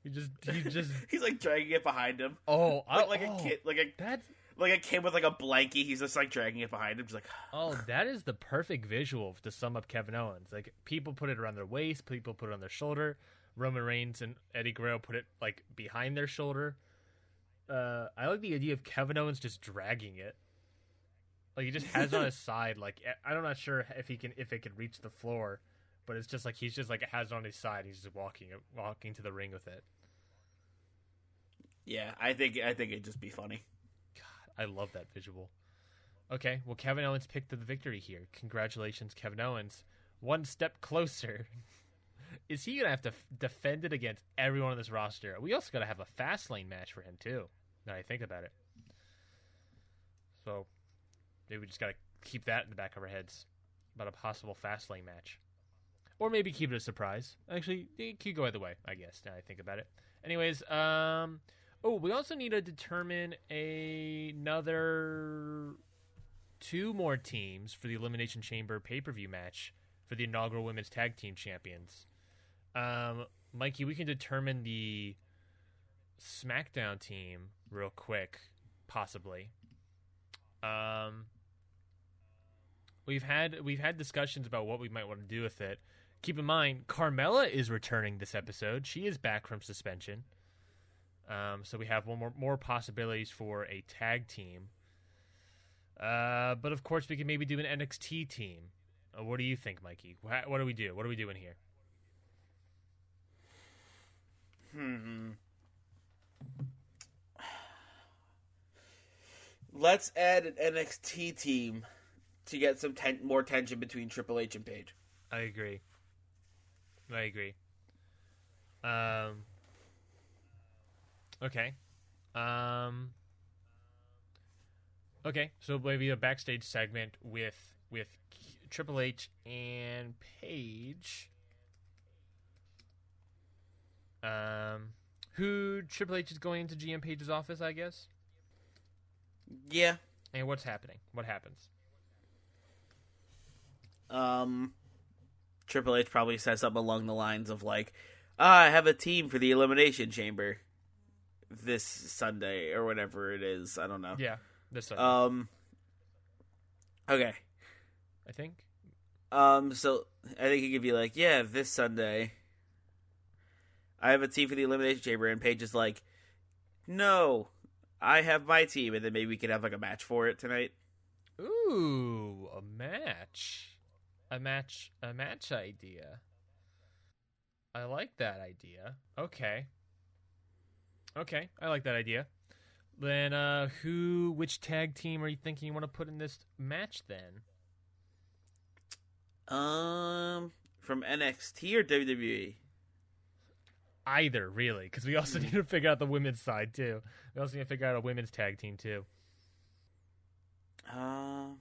He just, he just, He's like dragging it behind him, oh, I, like, like oh, a kid, like a That's like a kid with like a blankie. He's just like dragging it behind him, just like oh, that is the perfect visual to sum up Kevin Owens. Like people put it around their waist, people put it on their shoulder. Roman Reigns and Eddie Guerrero put it like behind their shoulder. Uh, I like the idea of Kevin Owens just dragging it. Like he just has it on his side. Like eh, I'm not sure if he can if it can reach the floor, but it's just like he's just like it has it on his side. He's just walking walking to the ring with it. yeah. I think I think it'd just be funny. God, I love that visual. Okay, well, Kevin Owens picked the victory here. Congratulations, Kevin Owens. One step closer. Is he gonna have to f- defend it against everyone on this roster? We also gotta have a fast lane match for him too. Now I think about it. So maybe we just got to keep that in the back of our heads about a possible fast lane match. Or maybe keep it a surprise. Actually, it could go either way, I guess, now I think about it. Anyways, um oh, we also need to determine another two more teams for the Elimination Chamber pay-per-view match for the inaugural Women's Tag Team Champions. Um Mikey, we can determine the SmackDown team real quick, possibly. Um, we've had we've had discussions about what we might want to do with it. Keep in mind, Carmella is returning this episode. She is back from suspension. Um, so we have one more more possibilities for a tag team. Uh, but of course, we can maybe do an NXT team. Uh, what do you think, Mikey? What, what do we do? What are we doing here? Hmm. Let's add an NXT team to get some ten- more tension between Triple H and Paige. I agree. I agree. Um. Okay. Um. Okay, so maybe a backstage segment with with Triple H and Paige. Um, who Triple H is going into GM Paige's office, I guess. Yeah. And what's happening? What happens? Um, Triple H probably says something along the lines of like, ah, "I have a team for the Elimination Chamber this Sunday or whatever it is. I don't know." Yeah, this Sunday, Um. Okay. I think. Um. So I think he could be like, "Yeah, this Sunday, I have a team for the Elimination Chamber," and Paige is like, "No, I have my team," and then maybe we could have like a match for it tonight. Ooh, a match. A match a match idea. I like that idea. Okay. Okay, I like that idea. Then uh who which tag team are you thinking you want to put in this match then? Um, from NXT or? WWE? Either, really, cuz we also need to figure out the women's side too. We also need to figure out a women's tag team too. Um.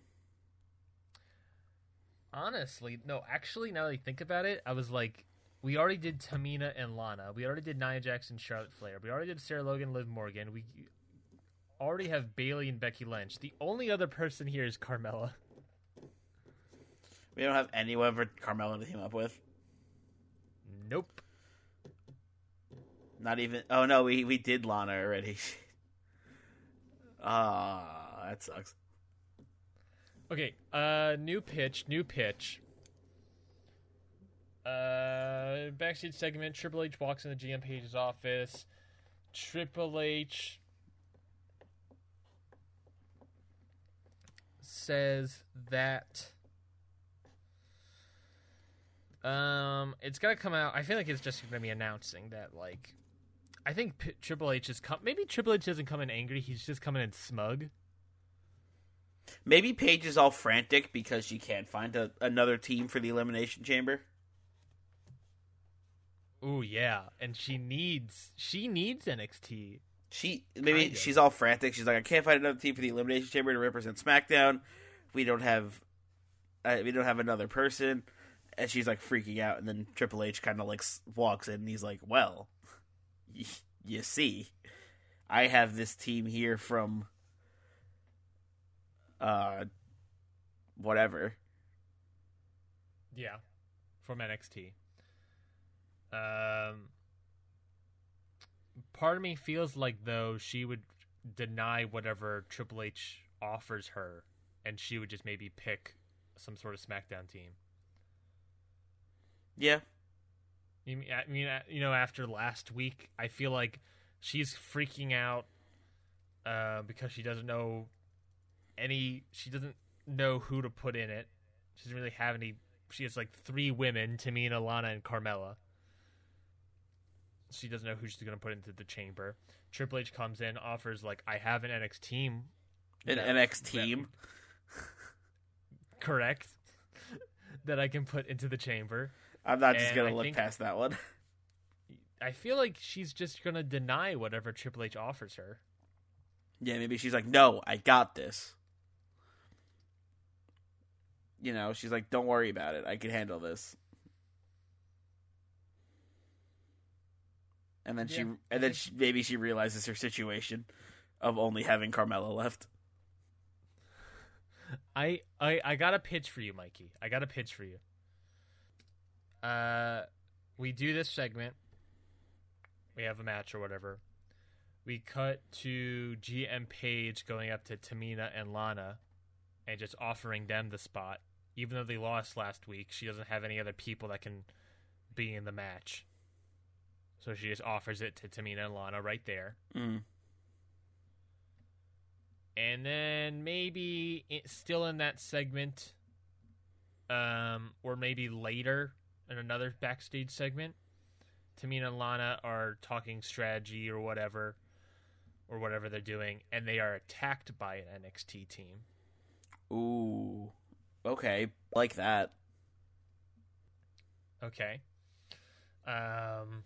Honestly, no, actually, now that I think about it, I was like, we already did Tamina and Lana. We already did Nia Jackson, Charlotte Flair. We already did Sarah Logan, Liv Morgan. We already have Bayley and Becky Lynch. The only other person here is Carmella. We don't have anyone for Carmella to team up with. Nope. Not even. Oh no, we we did Lana already. Ah, that sucks. Okay, uh, new pitch, new pitch. Uh, backstage segment. Triple H walks into GM Paige's office. Triple H says that um, it's gonna come out. I feel like it's just gonna be announcing that, like, I think P- Triple H is come. Maybe Triple H doesn't come in angry. He's just coming in smug. Maybe Paige is all frantic because she can't find a, another team for the Elimination Chamber. Ooh yeah, and she needs she needs NXT. She maybe Kind of. she's all frantic. She's like, I can't find another team for the Elimination Chamber to represent SmackDown. We don't have, uh, we don't have another person, and she's like freaking out. And then Triple H kind of like walks in, and he's like, "Well, you see, I have this team here from, uh, whatever." Yeah, from NXT. Um, part of me feels like though she would deny whatever Triple H offers her, and she would just maybe pick some sort of SmackDown team. Yeah, I mean, uh, you know, after last week, I feel like she's freaking out uh, because she doesn't know any. She doesn't know who to put in it. She doesn't really have any. She has like three women: Tamina, Lana, and Carmella. She doesn't know who she's going to put into the chamber. Triple H comes in, offers like, "I have an NXT team." an that- NX that- team. correct, that I can put into the chamber. I'm not just and gonna I look past that one. I feel like she's just gonna deny whatever Triple H offers her. Yeah, maybe she's like, "No, I got this." You know, she's like, "Don't worry about it. I can handle this." And then she, and then she, maybe she realizes her situation of only having Carmella left. I, I I got a pitch for you, Mikey. I got a pitch for you. Uh, we do this segment. We have a match or whatever. We cut to GM Paige going up to Tamina and Lana, and just offering them the spot, even though they lost last week. She doesn't have any other people that can be in the match, so she just offers it to Tamina and Lana right there. Mm. and then maybe it, still in that segment um or maybe later in another backstage segment tamina and lana are talking strategy or whatever or whatever they're doing and they are attacked by an nxt team. Ooh, okay, like that. okay. Um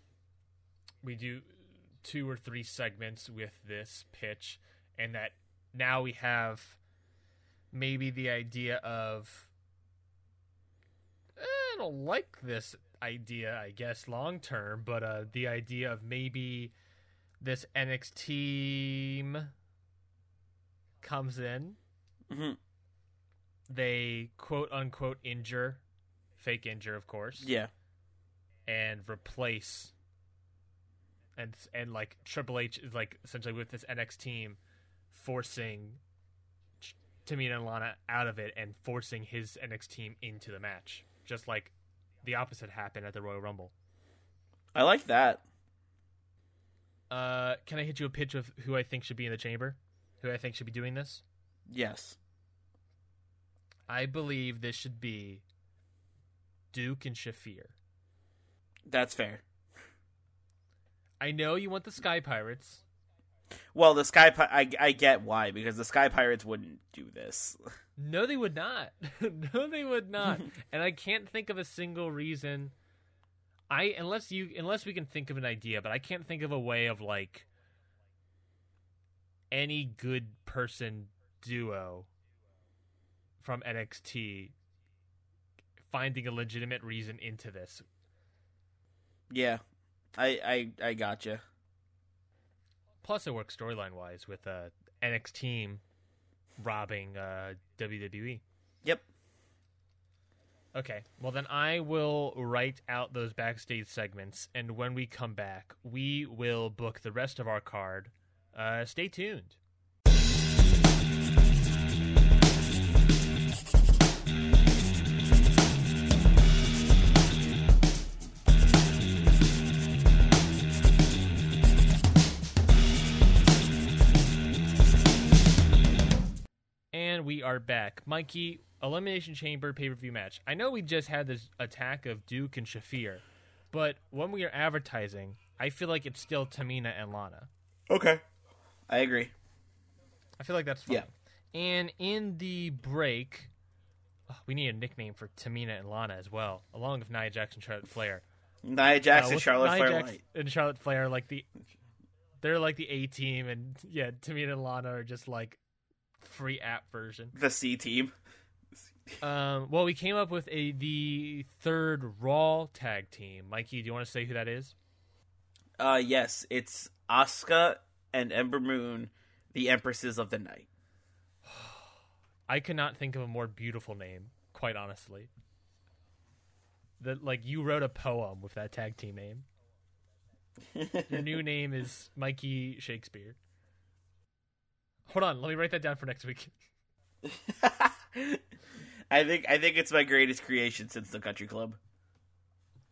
we do two or three segments with this pitch and that now we have maybe the idea of I don't like this idea, I guess, long term, but uh, the idea of maybe this NXT team comes in, hmm they quote unquote injure, fake injure, of course, Yeah, and replace. And and like Triple H is like essentially with this NXT team, forcing Tamina and Lana out of it and forcing his NXT team into the match, just like the opposite happened at the Royal Rumble. I like that. Uh, can I hit you a pitch of who I think should be in the chamber? Who I think should be doing this? Yes. I believe this should be Duke and Shafir. That's fair. I know you want the Sky Pirates. Well, the Sky Pi- I I get why because the Sky Pirates wouldn't do this. No, they would not. no, they would not. and I can't think of a single reason. I unless you unless we can think of an idea, but I can't think of a way of like any good person duo from NXT finding a legitimate reason into this. Yeah, I I I gotcha. Plus, it works storyline wise with uh, NXT team robbing uh, WWE. Yep. Okay, well then I will write out those backstage segments, and when we come back, we will book the rest of our card. Uh, stay tuned. And we are back. Mikey, Elimination Chamber pay per view match. I know we just had this attack of Duke and Shafir, but when we are advertising, I feel like it's still Tamina and Lana. Okay. I agree. I feel like that's fine. Yeah. And in the break, oh, we need a nickname for Tamina and Lana as well, along with Nia Jackson, Charlotte Flair. Nia Jackson, Uh, what's- Charlotte Nia Flair Jax White. and Charlotte Flair like the they're like the A team, and yeah, Tamina and Lana are just like free app version. The C team. Um, well, we came up with a the third Raw tag team. Mikey, do you want to say who that is? Uh, yes, it's Asuka and Ember Moon, the Empresses of the Night. I cannot think of a more beautiful name, quite honestly. That like you wrote a poem with that tag team name. Your new name is Mikey Shakespeare. Hold on, let me write that down for next week. I think I think it's my greatest creation since the Country Club.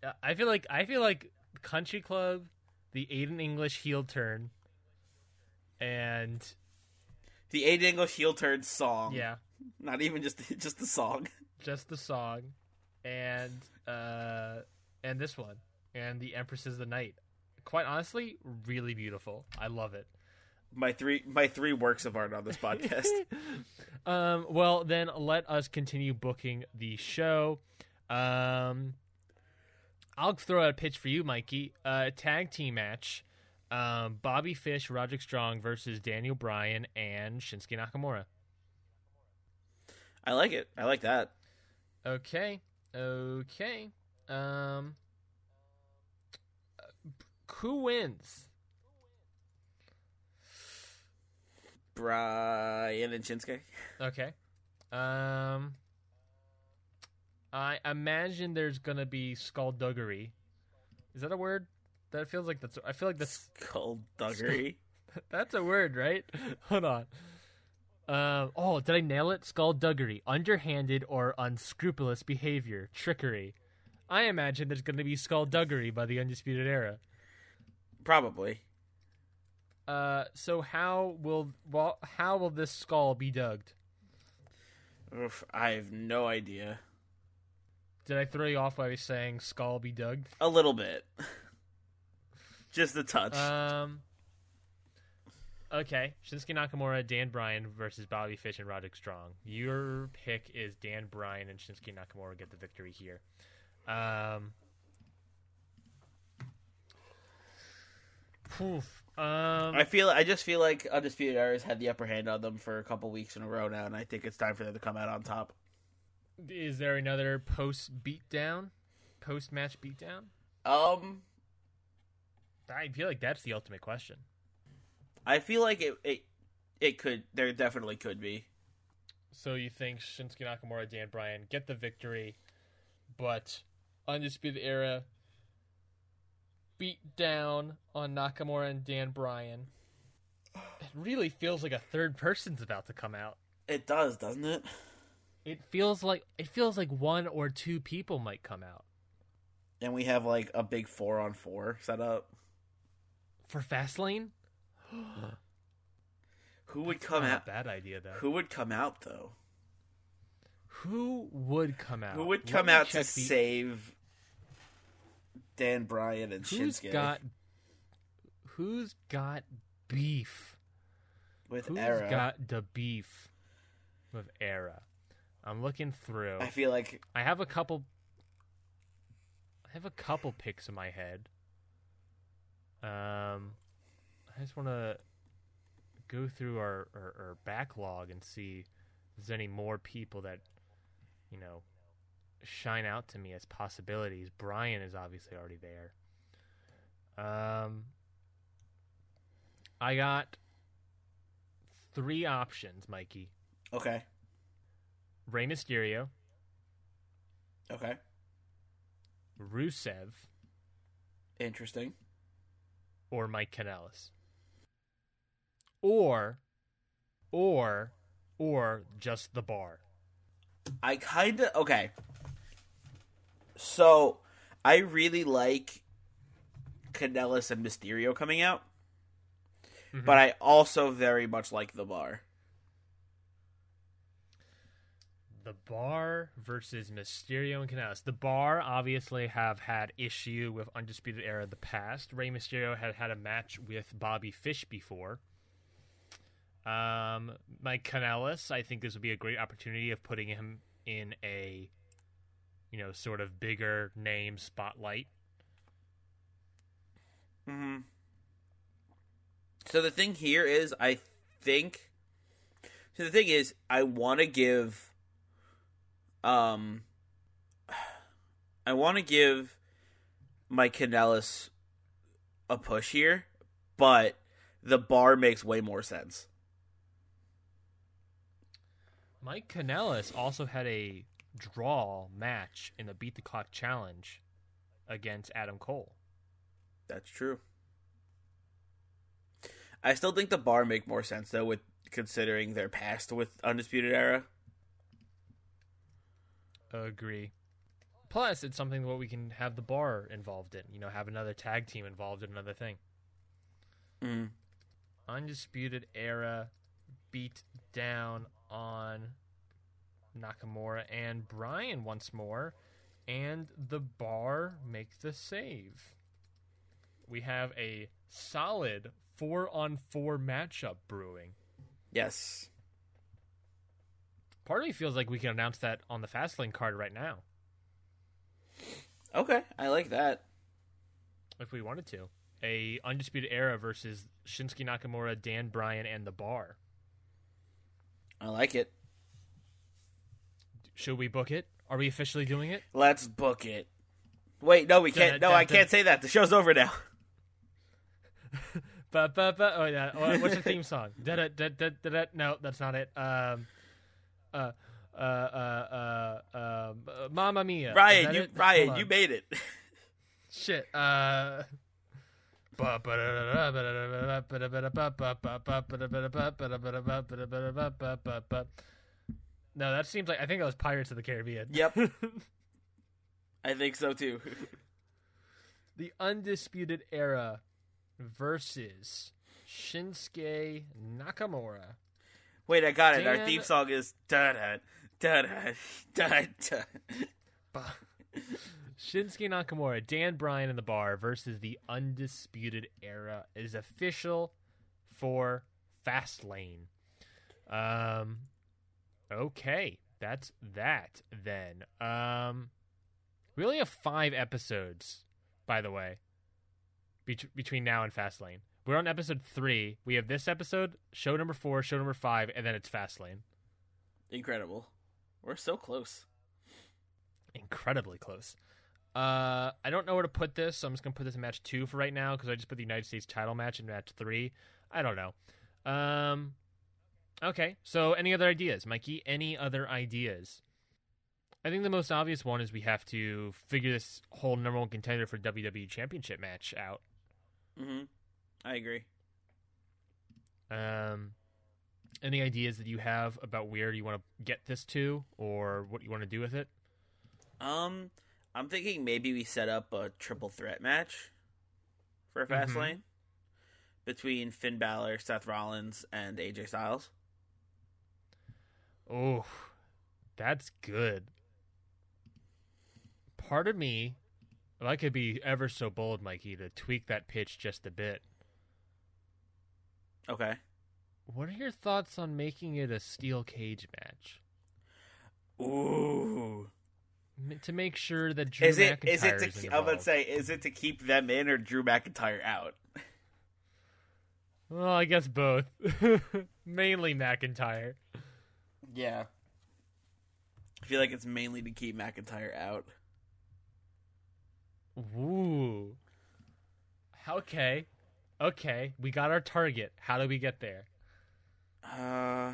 Uh, I feel like I feel like Country Club, the Aiden English heel turn, and The Aiden English heel turn song. yeah, Not even just just the song. just the song, and uh, and this one, and the Empress is the Night. Quite honestly, really beautiful. I love it. My three my three works of art on this podcast. um, well, then let us continue booking the show. Um, I'll throw out a pitch for you, Mikey. Uh, tag team match. Um, Bobby Fish, Roderick Strong versus Daniel Bryan and Shinsuke Nakamura. I like it. I like that. Okay. Okay. Um who wins? Bryan and Shinsuke. Okay. Um I imagine there's going to be skullduggery. Is that a word? That feels like that's I feel like that's Skullduggery. that's a word, right? Hold on. Um, oh, did I nail it? Skullduggery, underhanded or unscrupulous behavior, trickery. I imagine there's going to be skullduggery by the Undisputed Era. Probably. Uh, so how will well, how will this skull be dug? Oof, I have no idea. Did I throw you off by saying skull be dug? A little bit. Just a touch. Um. Okay, Shinsuke Nakamura, Dan Bryan versus Bobby Fish and Roderick Strong. Your pick is Dan Bryan and Shinsuke Nakamura get the victory here. Um. Poof. Um. I feel. I just feel like Undisputed Era's had the upper hand on them for a couple weeks in a row now, and I think it's time for them to come out on top. Is there another post beatdown? Post match beatdown? Um, I feel like that's the ultimate question. I feel like it. It, it could. There definitely could be. So you think Shinsuke Nakamura, Dan Bryan get the victory, but Undisputed Era beat down on Nakamura and Dan Bryan. It really feels like a third person's about to come out. It does, doesn't it? It feels like it feels like one or two people might come out And we have like a big four on four set up. for Fastlane. Who would come Not a out? bad idea though. Who would come out though? Who would come out? Who would come me out to the- save Dan Bryan and Who's Shinsuke got? Who's got beef? with Who's Era? got the beef with Era? I'm looking through. I feel like I have a couple. I have a couple picks in my head. Um, I just want to go through our, our, our backlog and see if there's any more people that, you know, shine out to me as possibilities. Bryan is obviously already there. Um, I got three options, Mikey. okay, Rey Mysterio, okay, Rusev, interesting. or Mike Kanellis. Or, or, or just the bar. I kind of okay. So, I really like Kanellis and Mysterio coming out, but I also very much like the bar. The bar versus Mysterio and Kanellis. The bar obviously have had issue with Undisputed Era in the past. Rey Mysterio had had a match with Bobby Fish before. Um, Mike Kanellis, I think this would be a great opportunity of putting him in a, you know, sort of bigger name spotlight. Mm-hmm. So the thing here is, I think. So the thing is, I want to give. Um. I want to give Mike Kanellis a push here, but the bar makes way more sense. Mike Kanellis also had a draw match in the Beat the Clock Challenge against Adam Cole. That's true. I still think the bar make more sense though, with considering their past with Undisputed Era. Agree. Plus, it's something what we can have the bar involved in. You know, have another tag team involved in another thing. Mm. Undisputed Era beat down on Nakamura and Bryan once more, and the bar make the save. We have a solid four on four matchup brewing. Yes. Part of me feels like we can announce that on the Fastlane card right now Okay, I like that. if we wanted to. a undisputed era versus Shinsuke Nakamura, Dan Bryan, and the Bar. I like it. Should we book it? Are we officially doing it? Let's book it. Wait, no, we can't. No, I can't say that. The show's over now. Ba, ba, ba, oh, yeah. Oh, What's the theme song? Da, da, da, da, da, da. No, that's not it. Um, uh, uh, uh, uh, uh, Mamma Mia. Ryan, you it? Ryan, you made it. Shit. Uh. No, that seems like I think that was Pirates of the Caribbean. Yep. I think so too. the Undisputed Era versus Shinsuke Nakamura. Wait, I got it. Our theme song is da da da da da da. Shinsuke Nakamura, Dan Bryan in the bar versus the Undisputed Era is official for Fastlane. Um, okay, that's that then. Um, we only have five episodes, by the way, bet- between now and Fastlane. We're on episode three. We have this episode, show number four, show number five, and then it's Fastlane. Incredible. We're so close. incredibly close. Uh, I don't know where to put this, so I'm just gonna put this in match two for right now because I just put the United States title match in match three. I don't know. Um, okay. So, any other ideas, Mikey? Any other ideas? I think the most obvious one is we have to figure this whole number one contender for WWE Championship match out. hmm I agree. Um, any ideas that you have about where you want to get this to, or what you want to do with it? Um, I'm thinking maybe we set up a triple threat match for Fastlane between Finn Balor, Seth Rollins, and AJ Styles. Oh, that's good. Part of me, if I could be ever so bold, Mikey, to tweak that pitch just a bit. Okay. What are your thoughts on making it a steel cage match Ooh. M- to make sure that Drew Is it? McIntyre Is it is to? I'm involved? gonna say, is it to keep them in or Drew McIntyre out? Well, I guess both. Mainly McIntyre. Yeah. I feel like it's mainly to keep McIntyre out. Ooh. Okay. Okay. We got our target. How do we get there? Uh,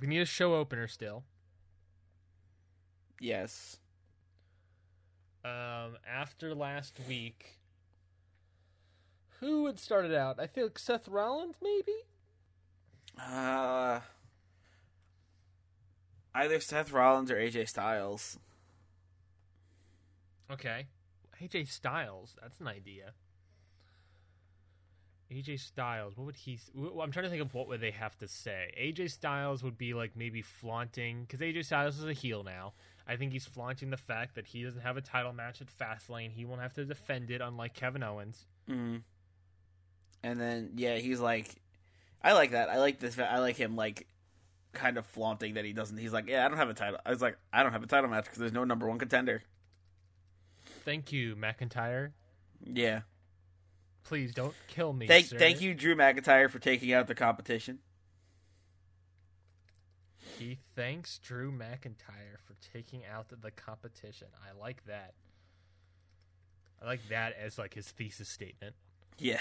We need a show opener still. yes. Um, after last week, who had started out? I think Seth Rollins, maybe. Uh, either Seth Rollins or AJ Styles. Okay, AJ Styles. That's an idea. AJ Styles. What would he? I'm trying to think of what would they have to say. AJ Styles would be like maybe flaunting because AJ Styles is a heel now. I think he's flaunting the fact that he doesn't have a title match at Fastlane. He won't have to defend it, unlike Kevin Owens. Mm. And then yeah, he's like, I like that. I like this. I like him like kind of flaunting that he doesn't. He's like, yeah, I don't have a title. I was like, I don't have a title match because there's no number one contender. Thank you, McIntyre. Yeah. Please don't kill me. Thank sir. thank you, Drew McIntyre, for taking out the competition. He thanks Drew McIntyre for taking out the, the competition. I like that. I like that as like his thesis statement. Yeah.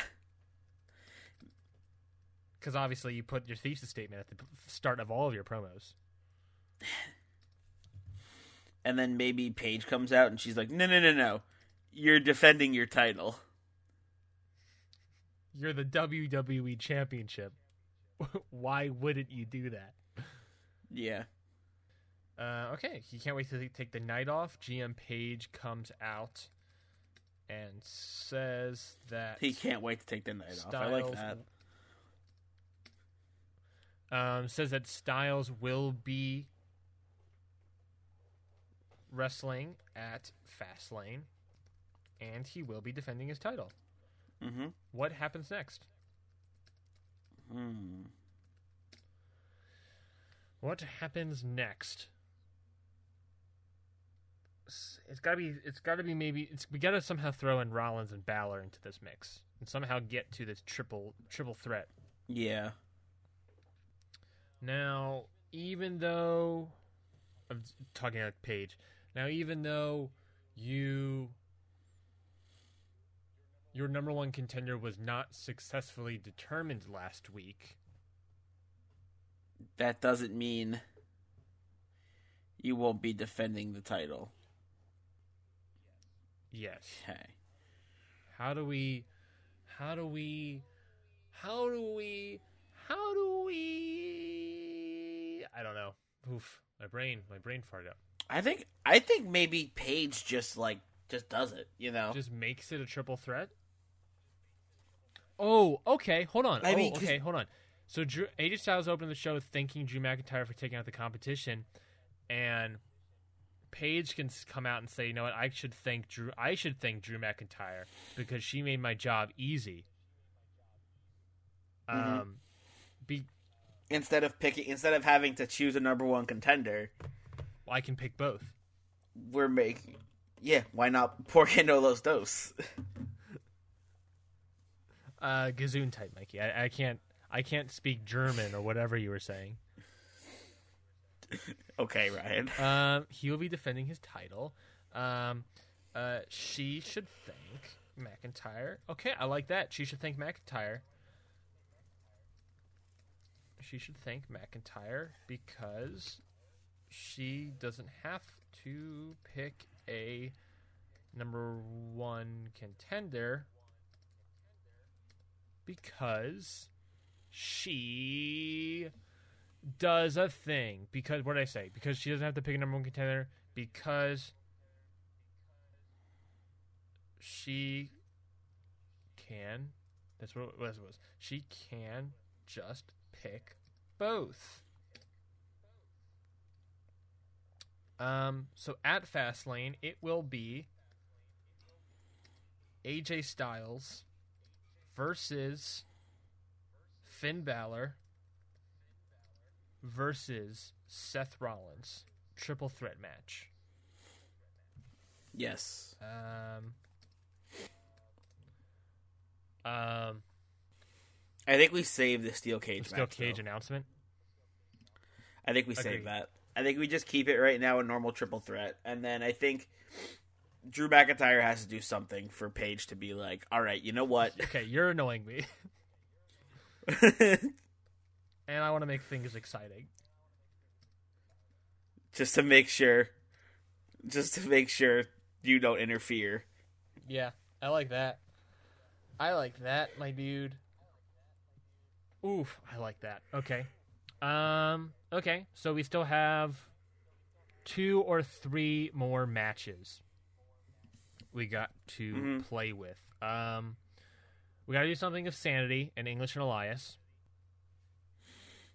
Because obviously you put your thesis statement at the start of all of your promos. And then maybe Paige comes out and she's like, no, no, no, no, you're defending your title. You're the WWE Championship. Why wouldn't you do that? Yeah. Uh, okay, he can't wait to take the night off. GM Paige comes out and says that He can't wait to take the night off. I like that. Um, says that Styles will be wrestling at Fastlane, and he will be defending his title. Mm-hmm. What happens next? Hmm. What happens next? it's got to be it's got to be maybe it's we got to somehow throw in Rollins and Balor into this mix and somehow get to this triple triple threat. Yeah. Now, even though I'm talking about Paige, now even though you your number one contender was not successfully determined last week, That doesn't mean you won't be defending the title. yes. Okay. How do we how do we how do we how do we I don't know. Oof. My brain my brain farted out. I think I think maybe Paige just like just does it, you know. Just makes it a triple threat? Oh, okay. Hold on. I oh, mean, okay, hold on. So Drew, AJ Styles opened the show thanking Drew McIntyre for taking out the competition, and Paige can come out and say, "You know what? I should thank Drew. I should thank Drew McIntyre because she made my job easy." Mhm. Um, be instead of picking instead of having to choose a number one contender, I can pick both. we're making yeah, why not Porque no los dos? Uh, Gazoon type, Mikey. I, I can't. I can't speak German or whatever you were saying. okay, Ryan. Um, he will be defending his title. Um, uh, she should thank McIntyre. Okay, I like that. She should thank McIntyre. She should thank McIntyre because she doesn't have to pick a number one contender because she does a thing because what did I say? Because she doesn't have to pick a number one contender because she can. That's what it was. She can just pick both. Um. So at Fastlane, it will be AJ Styles versus Finn Balor versus Seth Rollins triple threat match. Yes. Um, um, I think we saved the steel cage steel match. cage though. announcement. I think we Agreed. saved that. I think we just keep it right now a normal triple threat, and then I think Drew McIntyre has to do something for Paige to be like, "All right, you know what? Okay, you're annoying me, and I want to make things exciting. just to make sure, just to make sure you don't interfere." Yeah, I like that. I like that, my dude. Oof, I like that. Okay. Um, okay, so we still have two or three more matches we got to Mhm. play with. Um, we got to do something of Sanity and English and Elias.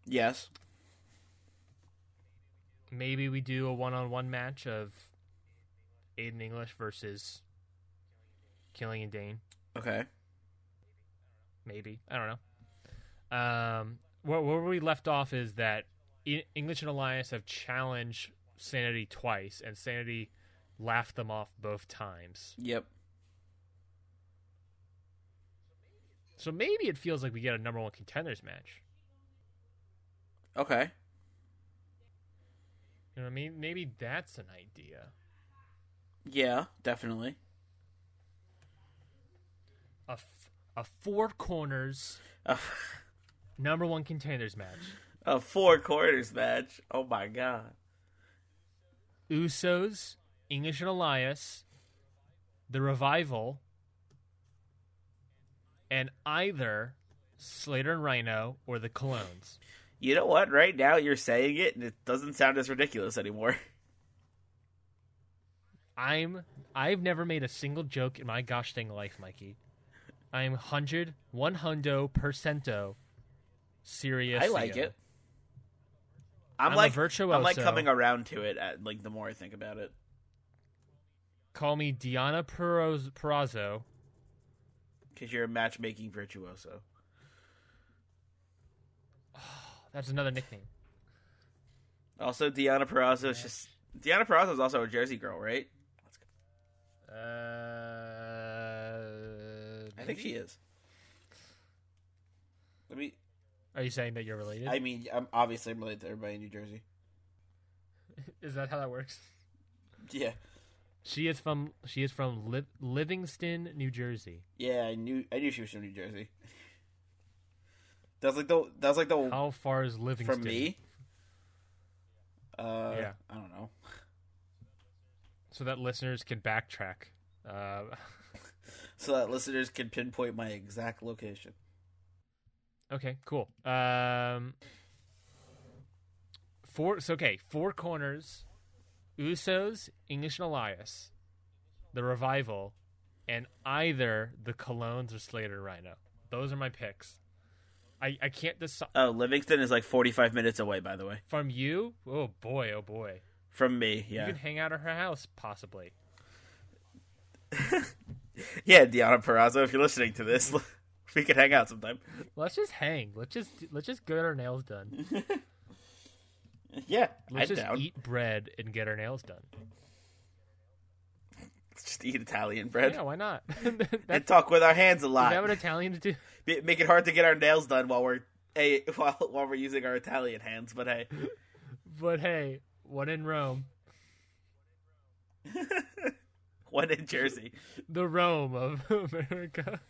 Yes. Maybe we do a one-on-one match of Aiden English versus Killian Dain. Okay. maybe I don't know. Um, where, where we left off is that English and Elias have challenged Sanity twice, and Sanity laughed them off both times. Yep. So maybe it feels like we get a number one contenders match. Okay. You know what I mean? Maybe that's an idea. Yeah, definitely. A, f- a four corners A, number one contenders match. a four quarters match. Oh my god. Usos, English and Elias, the Revival, and either Slater and Rhyno or the Colóns. You know what? Right now you're saying it, and it doesn't sound as ridiculous anymore. I'm I've never made a single joke in my gosh dang life, Mikey. I'm hundred one hundo percento serious. I like it. I'm, I'm like virtuoso. I'm like coming around to it. At, like the more I think about it. Call me Diana Peroz- Purrazzo. Because you're a matchmaking virtuoso. Oh, That's another nickname. Also, Deonna Purrazzo is just Deonna Purrazzo is also a Jersey girl, right? Uh, I think she is. Let me. Are you saying that you're related? I mean, I'm obviously I'm related to everybody in New Jersey. Is that how that works? Yeah, She is from she is from Liv- Livingston, New Jersey. yeah. I knew I knew she was from New Jersey. That's like the that's like the How far is Livingston from me. Uh, Yeah. I don't know. So that listeners can backtrack. Uh, So that listeners can pinpoint my exact location. Okay, cool. Um, four. So okay, four corners. Usos, English and Elias, the revival, and either the Colóns or Slater Rhyno. Those are my picks. I I can't decide Oh, Livingston is like 45 minutes away, by the way, from you. Oh boy, oh boy. from me. Yeah. You can hang out at her house possibly. yeah, Deonna Purrazzo. If you're listening to this, we could hang out sometime. Let's just hang. Let's just let's just get our nails done. Yeah, Let's I'm just down. eat bread and get our nails done. Just eat Italian bread Yeah, why not? and talk with our hands a is lot. that what Italians do? Make it hard to get our nails done while we're hey, while while we're using our Italian hands. But hey, But hey, one in Rome, one in Jersey. the Rome of America.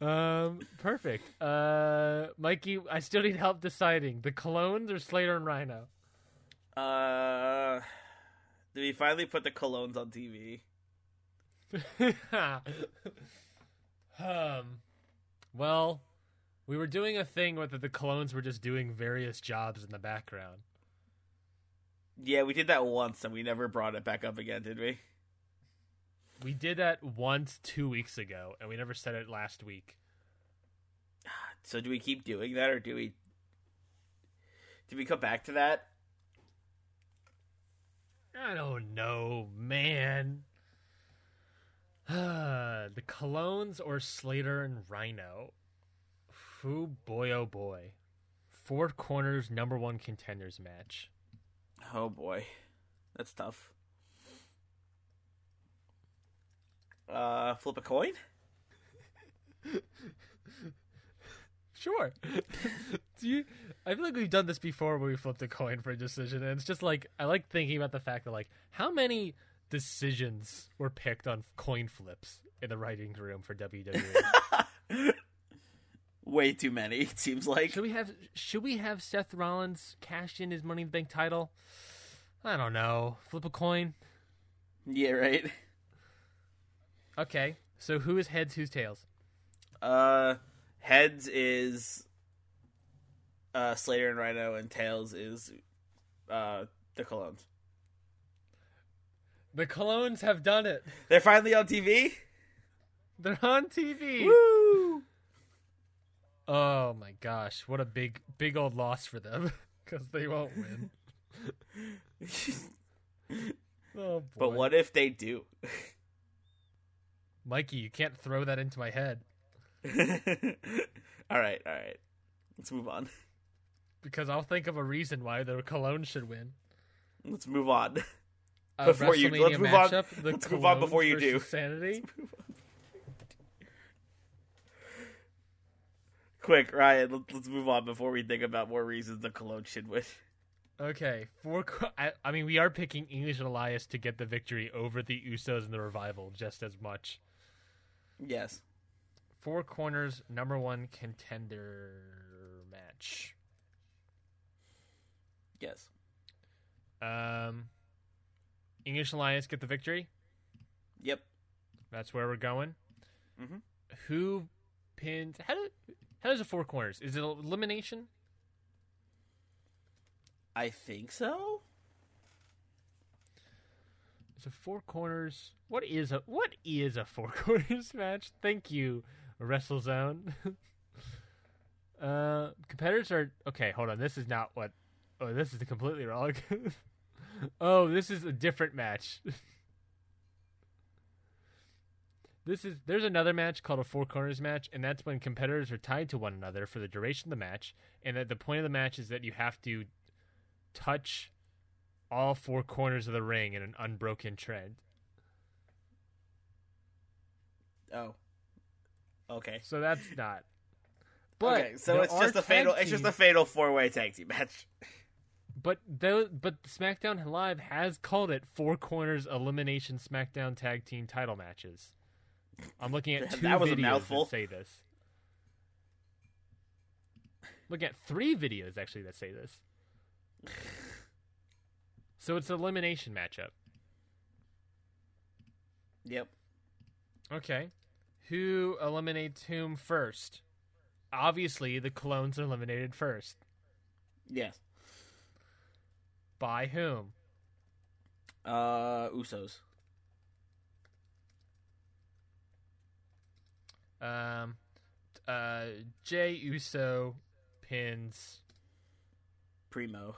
Um, perfect. Uh, Mikey, I still need help deciding the Colóns or Slater and Rhyno. Uh, did we finally put the Colóns on TV? um, well, we were doing a thing where the, the Colognes were just doing various jobs in the background. Yeah, we did that once, and we never brought it back up again, did we? We did that once two weeks ago, and we never said it last week. So do we keep doing that, or do we? Do we come back to that? I don't know, man. the Colóns or Slater and Rhyno. Foo boy oh boy. Four corners number one contenders match. Oh boy, that's tough. Uh, flip a coin. Sure. Do you I feel like we've done this before where we flipped a coin for a decision and it's just like I like thinking about the fact that like how many decisions were picked on coin flips in the writing room for WWE. Way too many. It seems like. Should we have should we have Seth Rollins cash in his Money in the Bank title? I don't know. Flip a coin. Yeah, right. Okay. So who is heads, who's tails? Uh, heads is uh Slater and Rhyno, and tails is uh the Colóns. The Colóns have done it. They're finally on TV. They're on TV. Woo! Oh my gosh, what a big big old loss for them cuz they won't win. Oh boy. But what if they do? Mikey, you can't throw that into my head all right, all right. Let's move on. because I'll think of a reason why the Colón should win. Let's move on. Before you- let's move on- matchup, let's move on before you do. Sanity. Quick, Ryan. Let's, let's move on before we think about more reasons the Colón should win. Okay, four. I, I mean, we are picking English and Elias to get the victory over the Usos and the Revival just as much. Yes. Four corners, number one contender match. Yes. Um, English Elias get the victory. Yep. That's where we're going. Mm-hmm. Who pinned? How do? How does a four corners? Is it elimination? I think so. A four corners. What is a what is a four corners match? Thank you, WrestleZone. uh, competitors are okay. Hold on, this is not what. Oh, this is completely wrong. oh, this is a different match. this is there's another match called a four corners match, and that's when competitors are tied to one another for the duration of the match, and that the point of the match is that you have to touch all four corners of the ring in an unbroken trend. Oh. Okay. So that's not. But okay, so it's just a fatal. It's just a fatal four way tag team match. But those, but SmackDown Live has called it four corners elimination SmackDown tag team title matches. I'm looking at two That was a videos mouthful. that say this. Look at three videos actually that say this. So it's an elimination matchup. Yep. Okay. Who eliminates whom first? Obviously, the clones are eliminated first. Yes. By whom? Uh, Usos. Um, uh, Jey Uso pins Primo.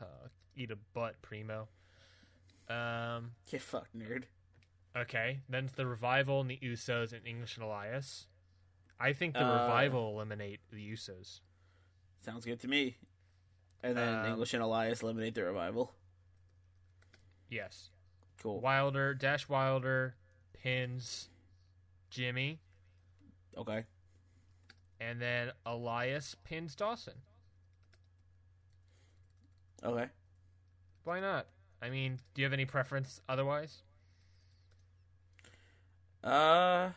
uh, eat a butt primo. Um, Get fucked, nerd. okay, then it's the revival and the Usos and English and Elias. I think the Uh, revival eliminate the Usos. Sounds good to me. And then Um, English and Elias eliminate the revival. Yes. Cool. Wilder, Dash Wilder pins Jimmy, Okay. and then Elias pins Dawson. Okay. Why not? I mean, do you have any preference otherwise? Uh.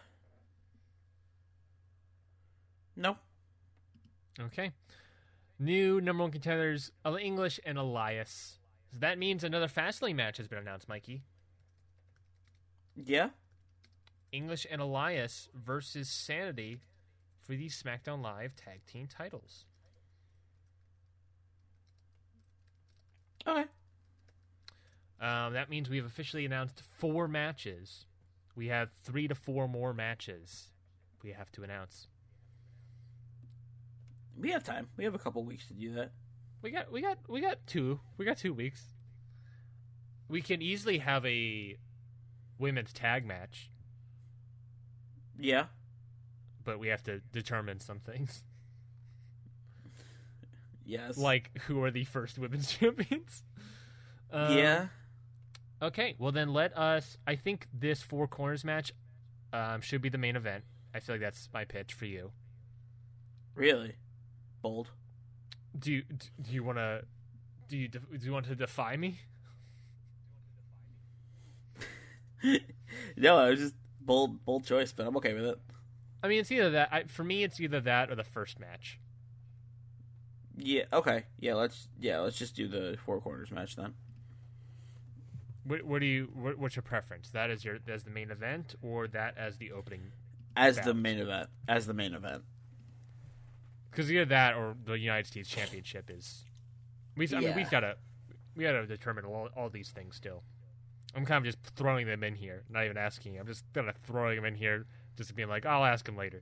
No. Okay. New number one contenders, English and Elias. So that means another Fastlane match has been announced, Mikey. Yeah. English and Elias versus Sanity for the SmackDown Live tag team titles. Okay. Um, that means we have officially announced four matches. We have three to four more matches we have to announce. We have time. We have a couple weeks to do that. We got we got we got two. We got two weeks. We can easily have a women's tag match, Yeah. but we have to determine some things. Yes. Like who are the first women's champions? Um, yeah. Okay, well then let us. I think this four corners match um, should be the main event. I feel like that's my pitch for you. Really. Bold. Do you do you want to do you do you want to defy me? no, I was just bold, bold choice, but I'm okay with it. I mean, it's either that. I, for me, it's either that or the first match. Yeah. Okay. Yeah. Let's. Yeah. Let's just do the four corners match then. What, what do you? What, what's your preference? That as your as the main event, or that as the opening? As the main event. As the main event. Because either that or the United States Championship is. We I mean we've gotta we gotta determine all, all these things still. I'm kind of just throwing them in here, not even asking. I'm just kind of throwing them in here, just being like, I'll ask him later.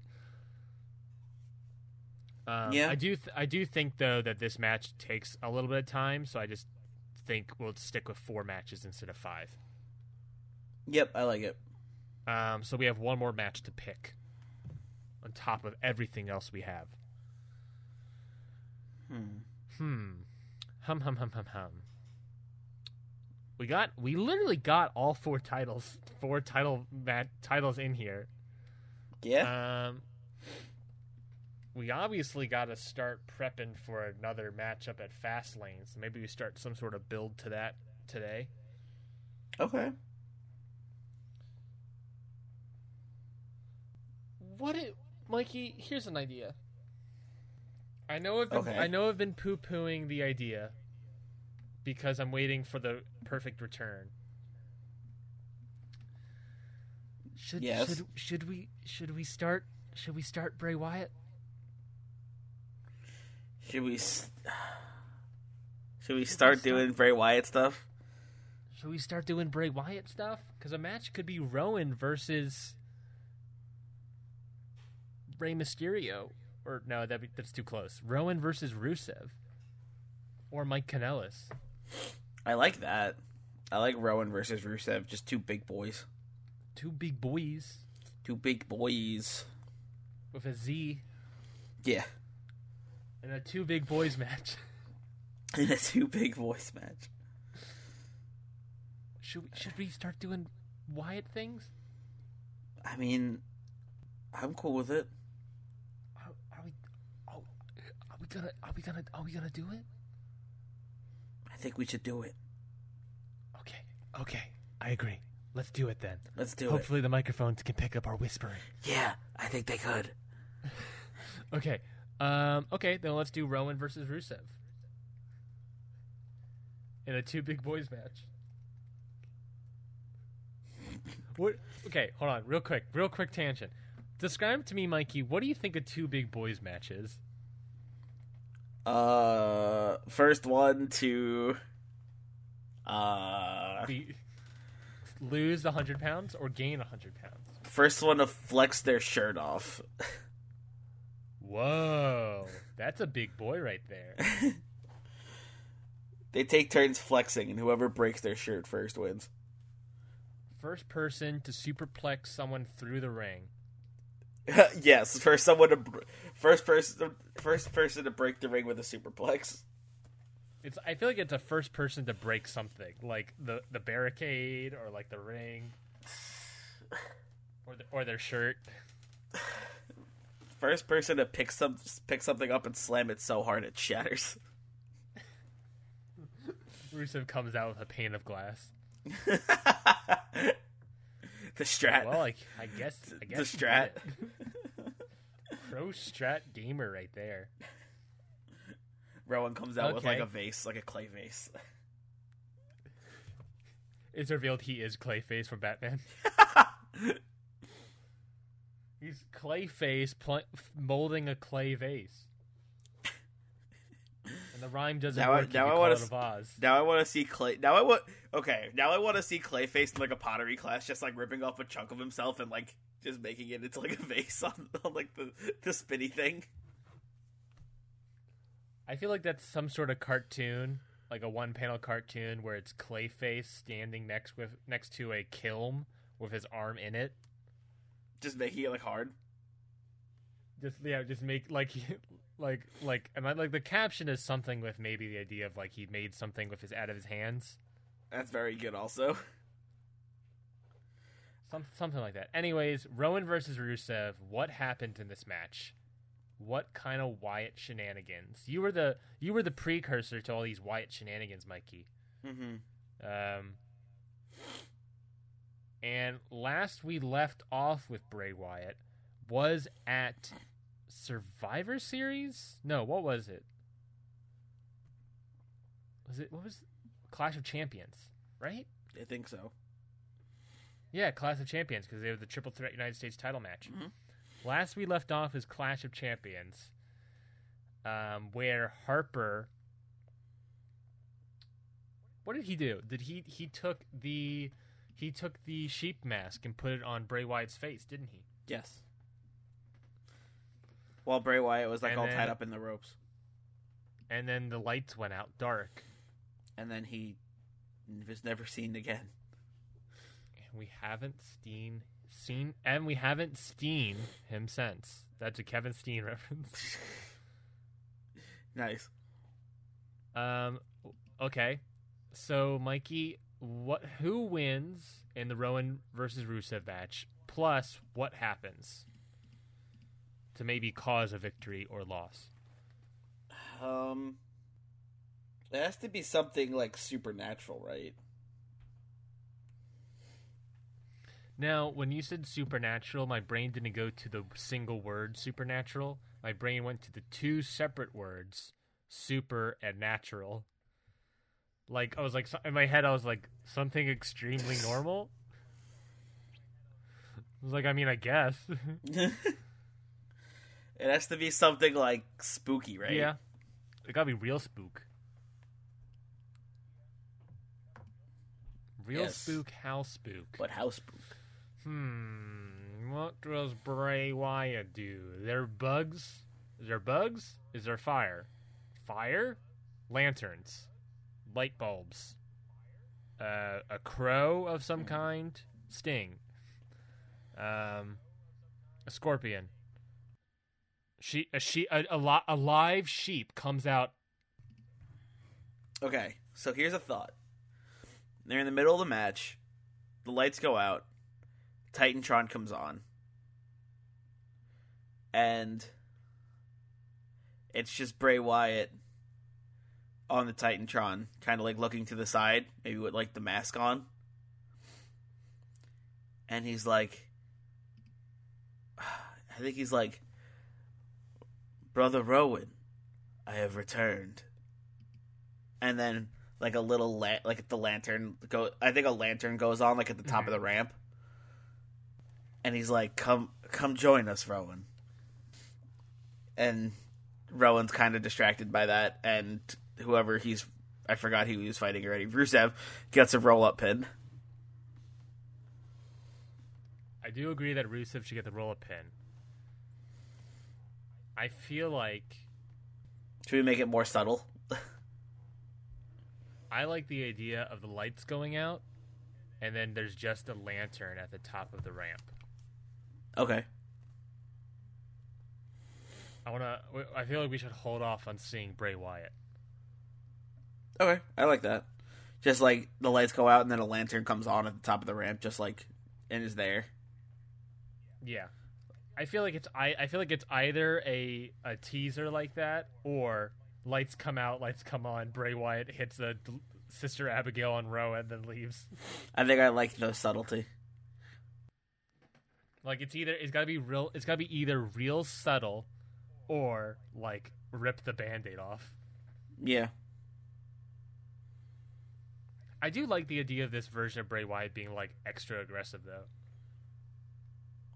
Um, Yeah. I do. Th- I do think though that this match takes a little bit of time, so I just think we'll stick with four matches instead of five. Yep. I like it. Um, so we have one more match to pick on top of everything else we have. Hmm. Hmm. Hum hum hum hum hum. We got we literally got all four titles, four title mat titles in here. Yeah. Um we obviously got to start prepping for another matchup at Fastlane. So maybe we start some sort of build to that today. okay. What it, Mikey? Here's an idea. I know I've been, Okay. I know I've been poo pooing the idea because I'm waiting for the perfect return. Should Yes. should should we should we start should we start Bray Wyatt? Should we? Should we start doing Bray Wyatt stuff? Should we start doing Bray Wyatt stuff? Because a match could be Rowan versus Rey Mysterio, or no, that that's too close. Rowan versus Rusev, or Mike Kanellis. I like that. I like Rowan versus Rusev. Just two big boys. Two big boys Two big boys. with a Z Yeah. And a two big boys match. In a two big boys match. should we, should we start doing Wyatt things? I mean, I'm cool with it. Are, are we? Oh, are we gonna? Are we gonna? Are we gonna do it? I think we should do it. Okay. Okay. I agree. Let's do it then. Let's do it. Hopefully the microphones can pick up our whispering. Yeah, I think they could. Okay. Um. Okay. Then let's do Rowan versus Rusev in a two big boys match. What? Okay. Hold on. Real quick. Real quick tangent. Describe to me, Mikey. What do you think a two big boys match is? Uh, first one to. Uh, Be, lose hundred pounds or gain hundred pounds? first one to flex their shirt off. Whoa, that's a big boy right there. They take turns flexing, and whoever breaks their shirt first wins. First person to superplex someone through the ring. yes, for someone to first person first person to break the ring with a superplex. It's. I feel like it's a first person to break something, like the the barricade or like the ring, or the, or their shirt. First person to pick some pick something up and slam it so hard it shatters. Rusev comes out with a pane of glass. the strat. Well, like I guess I the guess he strat. Pro strat gamer right there. Rowan comes out with like a vase, like a clay vase. It's revealed he is Clayface from Batman. He's Clayface pl- molding a clay vase. And the rhyme doesn't Now I- work if now I wanna it s- a vase. Now I want to see clay. Now I want. Okay, now I want to see Clayface in like a pottery class, just like ripping off a chunk of himself and like just making it into like a vase on, on like the the spinny thing. I feel like that's some sort of cartoon, like a one-panel cartoon where it's Clayface standing next with next to a kiln with his arm in it. Just making it like hard. Just yeah, just make like like like am I, like the caption is something with maybe the idea of like he made something with his out of his hands. That's very good. Also, Some, something like that. Anyways, Rowan versus Rusev. What happened in this match? What kind of Wyatt shenanigans? You were the you were the precursor to all these Wyatt shenanigans, Mikey. mm-hmm. Um, and last we left off with Bray Wyatt was at Survivor Series. No, what was it? Was it what was Clash of Champions? Right? I think so. Yeah, Clash of Champions because they were the triple threat United States title match. Mhm. Last we left off is Clash of Champions, um, where Harper. What did he do? Did he he took the he took the sheep mask and put it on Bray Wyatt's face, didn't he? Yes. While Bray Wyatt was like And all then- tied up in the ropes, And then the lights went out dark, and then he was never seen again. and we haven't seen seen and we haven't seen him since. That's a Kevin Steen reference. Nice. Um. Okay. So, Mikey, what? Who wins in the Rowan versus Rusev match? Plus, what happens to maybe cause a victory or loss? Um, it has to be something like supernatural, right? Now, when you said supernatural, my brain didn't go to the single word supernatural. My brain went to the two separate words, super and natural. Like I was like in my head, I was like something extremely normal. I was like, I mean, I guess. it has to be something like spooky, right? Yeah. It gotta be real spook. Real Yes. spook, how spook. But house spook? Hmm. What does Bray Wyatt do? There bugs? Is there bugs? Is there fire? Fire? Lanterns. Light bulbs. Uh, a crow of some kind? Sting. Um, a scorpion. She, a she, a, a, a live sheep comes out. Okay, so here's a thought. They're in the middle of the match. The lights go out. TitanTron comes on. And it's just Bray Wyatt on the TitanTron, kind of like looking to the side, maybe with like the mask on. And he's like, I think he's like, Brother Rowan, I have returned. And then like a little la- like the lantern go I think a lantern goes on like at the top of the mm-hmm. ramp. And he's like, "Come come join us, Rowan." And Rowan's kind of distracted by that and whoever he's I forgot who he was fighting already. Rusev gets a roll up pin. I do agree that Rusev should get the roll up pin. I feel like Should we make it more subtle? I like the idea of the lights going out, and then there's just a lantern at the top of the ramp. Okay. I wanna. I feel like we should hold off on seeing Bray Wyatt. Okay. I like that. Just like the lights go out and then a lantern comes on at the top of the ramp just like and is there. Yeah, I feel like it's I. I feel like it's either a a teaser like that or lights come out, lights come on. Bray Wyatt hits the sister Abigail on Rowan, then leaves. I think I like the subtlety. Like it's either it's gotta be real. It's gotta be either real subtle, or like rip the band-aid off. Yeah. I do like the idea of this version of Bray Wyatt being like extra aggressive though.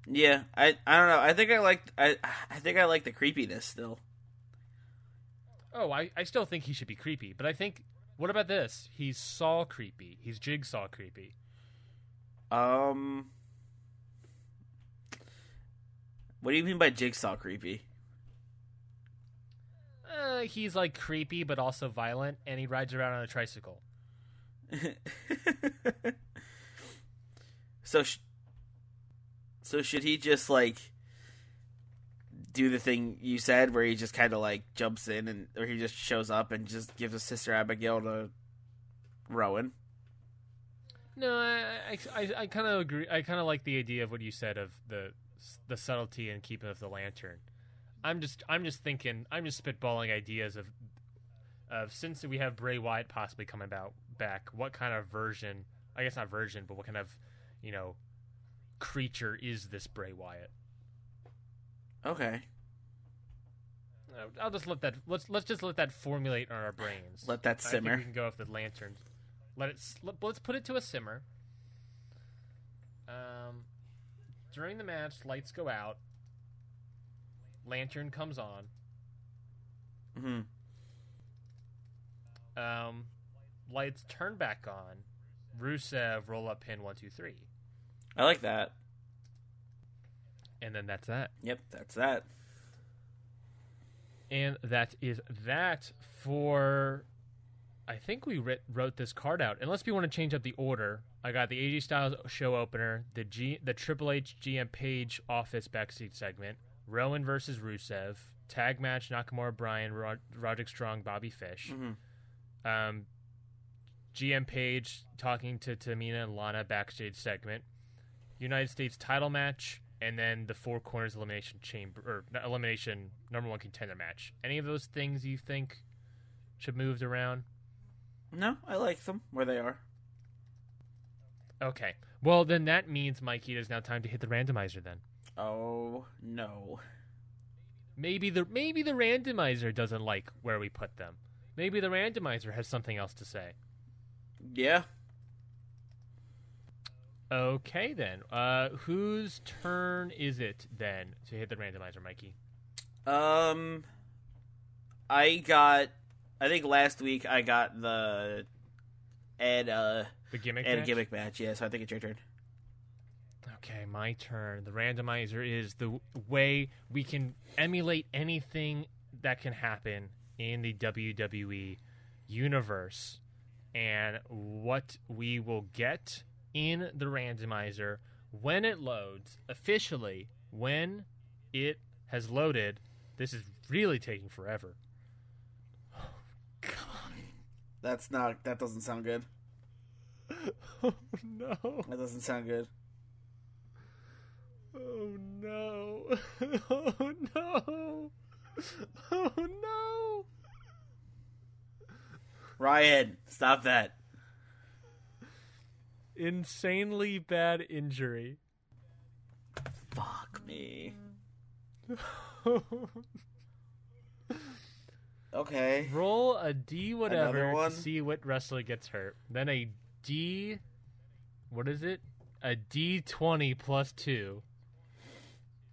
Yeah. I I don't know. I think I like I I think I like the creepiness still. Oh, I, I still think he should be creepy, but I think what about this? He's Saw creepy. He's Jigsaw creepy. Um What do you mean by jigsaw creepy? Uh, he's like creepy but also violent, and he rides around on a tricycle. so sh- so should he just like do the thing you said where he just kind of like jumps in and or he just shows up and just gives his sister Abigail to Rowan? No, I I, I, I kind of agree. I kind of like the idea of what you said of the the subtlety and keeping of the lantern. I'm just I'm just thinking I'm just spitballing ideas of of since we have Bray Wyatt possibly coming about back, what kind of version? I guess not version, but what kind of you know creature is this Bray Wyatt? Okay. I'll just let that let's let's just let that formulate in our brains. Let that simmer. we can go with the lanterns. Let it. Let, let's put it to a simmer. Um, during the match, lights go out. Lantern comes on. Mhm. Um, lights turn back on. Rusev roll up pin one two three, I like that. and then that's that. Yep, that's that. And that is that for. I think we writ- wrote this card out. Unless we want to change up the order, I got the AJ Styles show opener, the G, the Triple H GM Paige Office backstage segment, Rowan versus Rusev, tag match Nakamura Bryan, Rod- Roderick Strong, Bobby Fish, Mhm. um, GM Paige talking to Tamina and Lana backstage segment, United States title match, and then the Four Corners Elimination Chamber or elimination number one contender match. Any of those things you think should moved around? No, I like them where they are. Okay. Well, then that means Mikey, it is now time to hit the randomizer. Then Oh no. maybe the maybe the randomizer doesn't like where we put them. Maybe the randomizer has something else to say. Yeah. Okay, then. Uh, whose turn is it then to hit the randomizer, Mikey? Um, I got. I think last week I got the Ed uh The gimmick. Ed match? gimmick match. Yeah, so I think it's your turn. Okay, my turn. The randomizer is the way we can emulate anything that can happen in the WWE universe. And what we will get in the randomizer when it loads officially, when it has loaded. This is really taking forever. That's not. That doesn't sound good. Oh no. That doesn't sound good. Oh no. Oh no. Oh no. Ryan, stop that. Insanely bad injury. Fuck me. Okay. Roll a D whatever to see what wrestler gets hurt. Then a D what is it? A D twenty plus two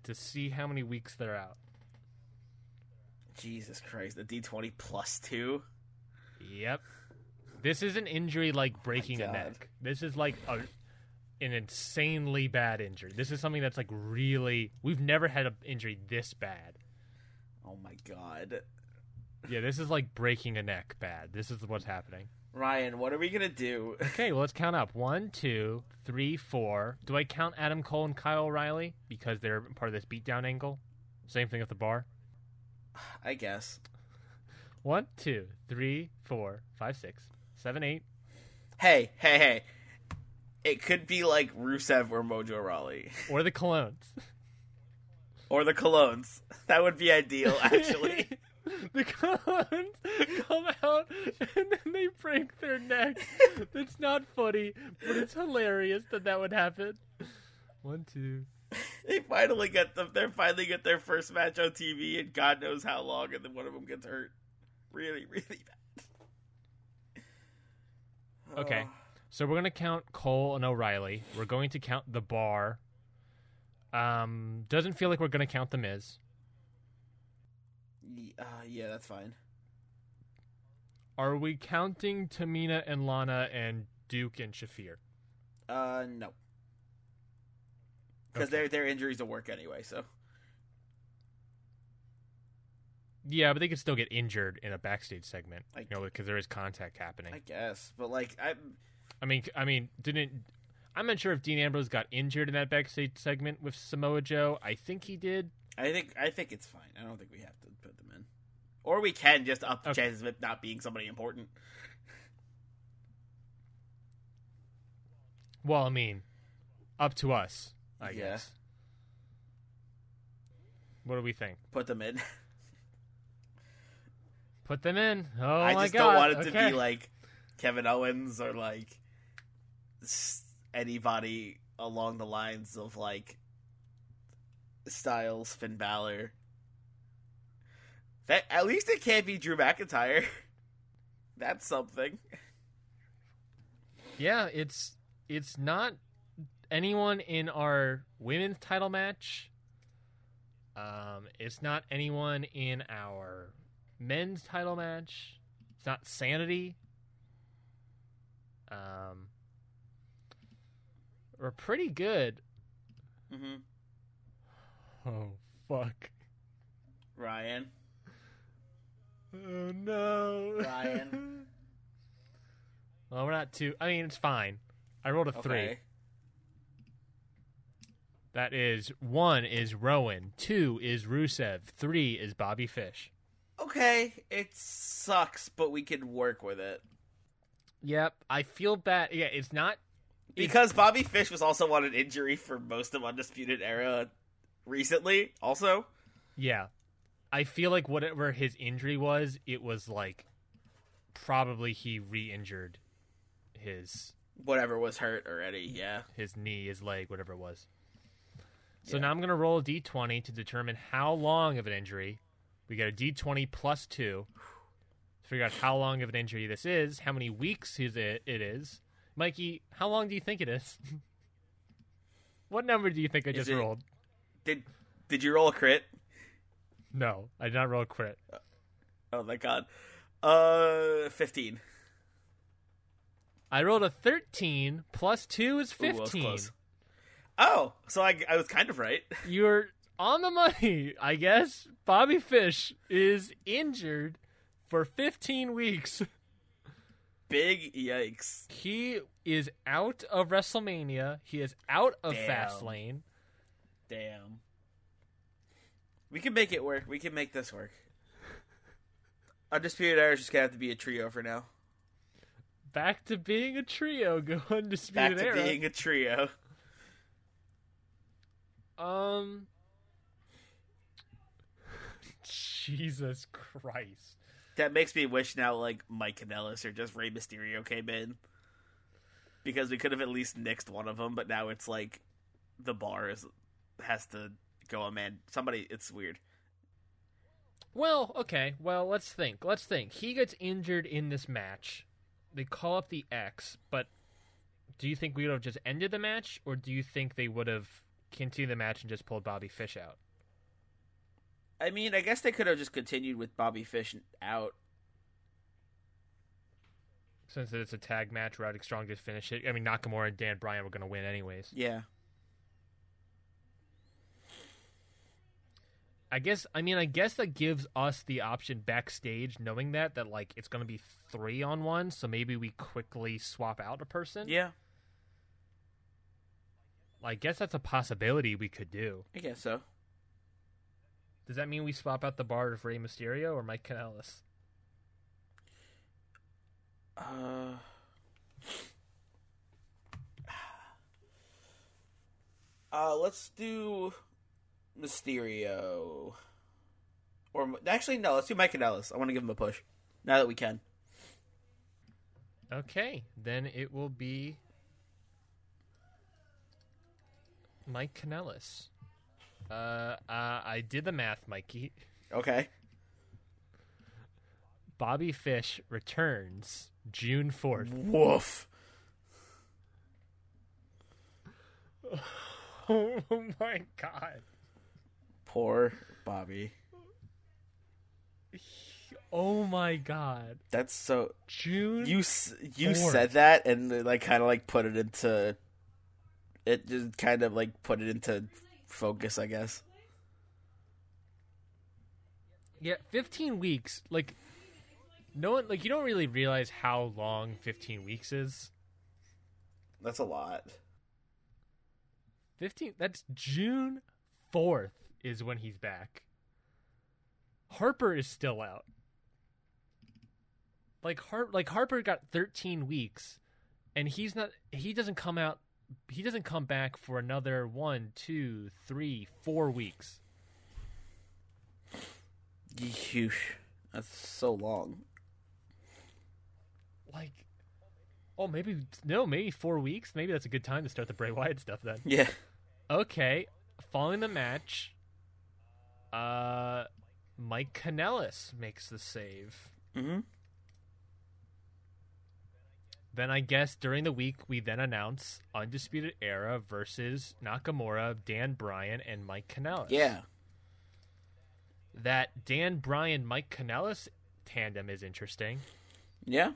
to see how many weeks they're out. Jesus Christ, the D twenty plus two. Yep. This is an injury like breaking a neck. This is like a an insanely bad injury. This is something that's like really we've never had an injury this bad. Oh my god. Yeah, this is like breaking a neck bad. This is what's happening. Ryan, what are we gonna do? Okay, well let's count up. One, two, three, four. Do I count Adam Cole and Kyle O'Reilly because they're part of this beatdown angle? Same thing at the bar. I guess. One, two, three, four, five, six, seven, eight. Hey, hey, hey. It could be like Rusev or Mojo Rawley. Or the Colóns. Or the Colóns. That would be ideal, actually. the Colóns come out and then they break their neck. It's not funny, but it's hilarious that that would happen. One, two. they finally get them. They finally get their first match on TV, and God knows how long, and then one of them gets hurt. Really, really bad. Okay. So we're gonna count Cole and O'Reilly. We're going to count the bar. Um, doesn't feel like we're gonna count the Miz. Uh, yeah, that's fine. Are we counting Tamina and Lana and Duke and Shafir? Uh, no. Because Okay. their their injuries will work anyway. So Yeah, but they could still get injured in a backstage segment, I you know, because there is contact happening. I guess, but like I, I mean, I mean, didn't I'm not sure if Dean Ambrose got injured in that backstage segment with Samoa Joe. I think he did. I think I think it's fine. I don't think we have to put them in, or we can just up the Okay. chances of it not being somebody important. Well, I mean, up to us, I Yeah. guess. What do we think? Put them in. Put them in. Oh I my just god! don't want it to be like Kevin Owens or like anybody along the lines of like Styles, Finn Balor. That at least it can't be Drew McIntyre. That's something. Yeah, it's it's not anyone in our women's title match. Um, it's not anyone in our men's title match. It's not Sanity. Um, we're pretty good. hmm Oh fuck! Ryan, Oh no, Ryan. well, we're not too. I mean, it's fine. I rolled a three. That is one is Rowan, two is Rusev, three is Bobby Fish. Okay, it sucks, but we can work with it. Yep, I feel bad. Yeah, it's not. Because Bobby Fish was also on an injury for most of Undisputed Era recently, also. Yeah, I feel like whatever his injury was, it was like probably he re-injured his Whatever was hurt already, yeah. his knee, his leg, whatever it was. So Yeah. now I'm gonna roll a d20 to determine how long of an injury. We get a d20 plus two. To figure out how long of an injury this is, how many weeks is it, it is. Mikey, how long do you think it is? what number do you think I just it- rolled? Did did you roll a crit? No, I did not roll a crit. Oh my god. Uh, 15. I rolled a 13 plus 2 is Ooh, 15. close. Oh, so I, I was kind of right. You're on the money, I guess. Bobby Fish is injured for 15 weeks. Big yikes. He is out of WrestleMania. He is out of Damn. Fastlane. Damn. We can make it work. We can make this work. Undisputed Era is just gonna have to be a trio for now. back to being a trio. Go Undisputed Back to era. being a trio. Um. Jesus Christ. That makes me wish now like Mike Kanellis or just Rey Mysterio came in. Because we could have at least nixed one of them, but now it's like the bar is has to go a man. Somebody, it's weird. Well, okay. Well, let's think. Let's think. He gets injured in this match. They call up the X, but do you think we would have just ended the match, or do you think they would have continued the match and just pulled Bobby Fish out? I mean, I guess they could have just continued with Bobby Fish out. Since it's a tag match, Roderick Strong just finished it. I mean, Nakamura and Dan Bryan were going to win anyways. Yeah. I guess. I mean, I guess that gives us the option backstage, knowing that that like it's going to be three on one. So maybe we quickly swap out a person. Yeah, I guess that's a possibility we could do. I guess so. Does that mean we swap out the bar of Rey Mysterio or Mike Kanellis? Uh, uh, let's do Mysterio. Or actually, no. Let's do Mike Kanellis. I want to give him a push now that we can. Okay, then it will be Mike Kanellis. Uh, uh, I did the math, Mikey. Okay. Bobby Fish returns June 4th. Woof. Oh my god. Poor Bobby. Oh my god. That's so. June You you Fourth. said that and like kind of like put it into. It just kind of like put it into focus, I guess. Yeah, 15 weeks. Like no one like you don't really realize how long 15 weeks is. That's a lot. 15 that's June 4th is when he's back. Harper is still out. Like Har- like Harper got 13 weeks and he's not he doesn't come out he doesn't come back for another one, two, three, four weeks. Yeesh. That's so long. Like Oh, maybe no, maybe 4 weeks. Maybe that's a good time to start the Bray Wyatt stuff then. Yeah. Okay, following the match, uh, Mike Kanellis makes the save. Mm-hmm. Then I guess during the week we then announce Undisputed Era versus Nakamura, Dan Bryan, and Mike Kanellis. Yeah. that Dan Bryan Mike Kanellis tandem is interesting. Yeah.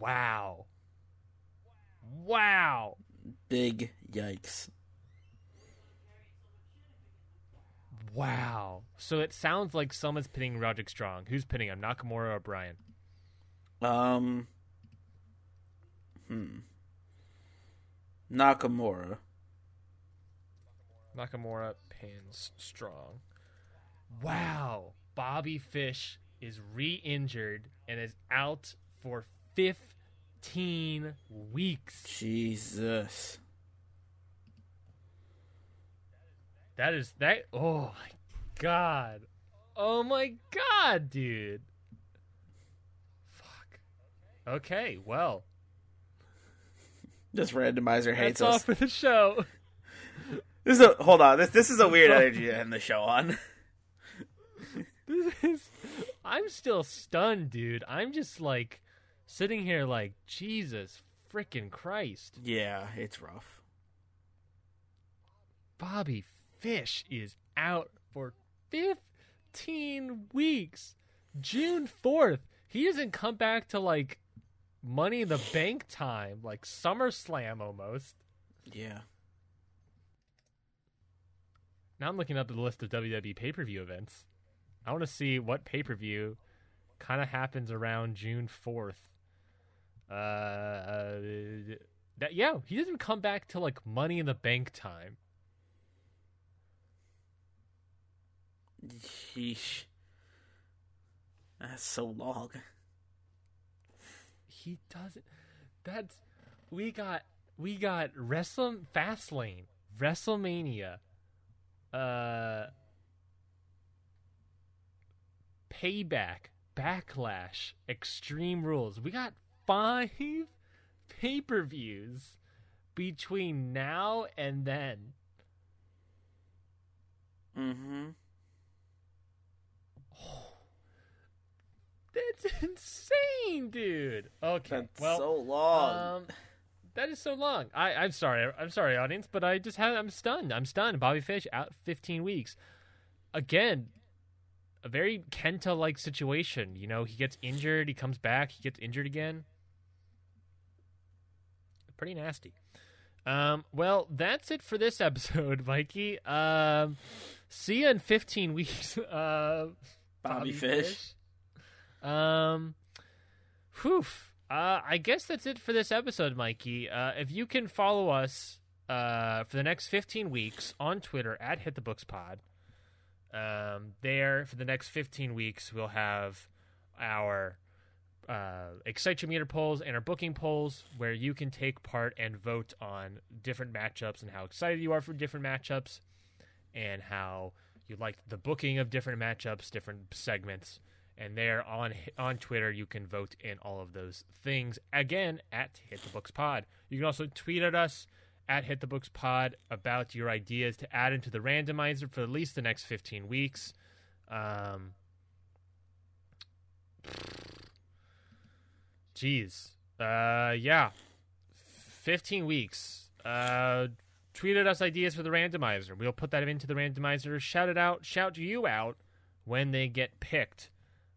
Wow. Wow. Big yikes. Wow. So it sounds like someone's pinning Roderick Strong. Who's pinning him? Nakamura or Bryan? Um. Hmm. Nakamura. Nakamura pins Strong. Wow. Bobby Fish is re injured and is out for 15 weeks. Jesus. That is that. Oh my god. Oh my god, dude. Okay, well, Just randomizer hates that's all us. for the show. This is a hold on. This this is a weird energy to end the show on. This is. I'm still stunned, dude. I'm just like sitting here, like Jesus freaking Christ. yeah, it's rough. Bobby Fish is out for 15 weeks. June 4th. He doesn't come back to like Money in the Bank time, like SummerSlam almost. Yeah. Now I'm looking up the list of WWE pay per view events. I want to see what pay per view kind of happens around June 4th. Uh, uh, that yeah, he doesn't come back to like Money in the Bank time. Yeesh. That's so long. He doesn't. That's we got we got Wrestle Fastlane, WrestleMania, uh, Payback, Backlash, Extreme Rules. We got five pay per views between now and then. Mm-hmm. That's insane, dude. Okay, That's well, so long. Um, that is so long. I, I'm sorry. I'm sorry, audience, but I just have. I'm stunned. I'm stunned. Bobby Fish out 15 weeks. Again, a very Kenta-like situation. You know, he gets injured. He comes back. He gets injured again. Pretty nasty. Um, well, that's it for this episode, Mikey. Um, see you in 15 weeks. Uh, Bobby Fish. Um, whew. Uh, I guess that's it for this episode, Mikey. Uh, if you can follow us uh, for the next 15 weeks on Twitter at Hit the Books Pod, um, there for the next 15 weeks we'll have our uh, Excite Your Meter polls and our booking polls where you can take part and vote on different matchups and how excited you are for different matchups and how you like the booking of different matchups, different segments and there on on Twitter you can vote in all of those things again at Hit the Books Pod. You can also tweet at us at Hit the Books Pod about your ideas to add into the randomizer for at least the next 15 weeks. Um, geez, uh, yeah, 15 weeks. Uh, us ideas for the randomizer. We'll put that into the randomizer. Shout it out. Shout you out when they get picked.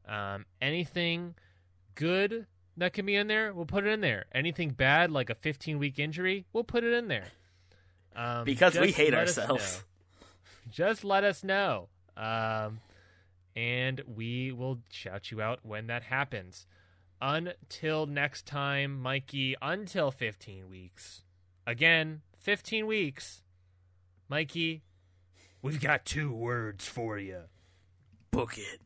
Um, anything good that can be in there, we'll put it in there. Anything bad, like a 15 week injury, we'll put it in there. Um, because we hate ourselves. Just let us know. Um, and we will shout you out when that happens. Until next time, Mikey, until 15 weeks. Again, 15 weeks. Mikey, we've got two words for you. Book it.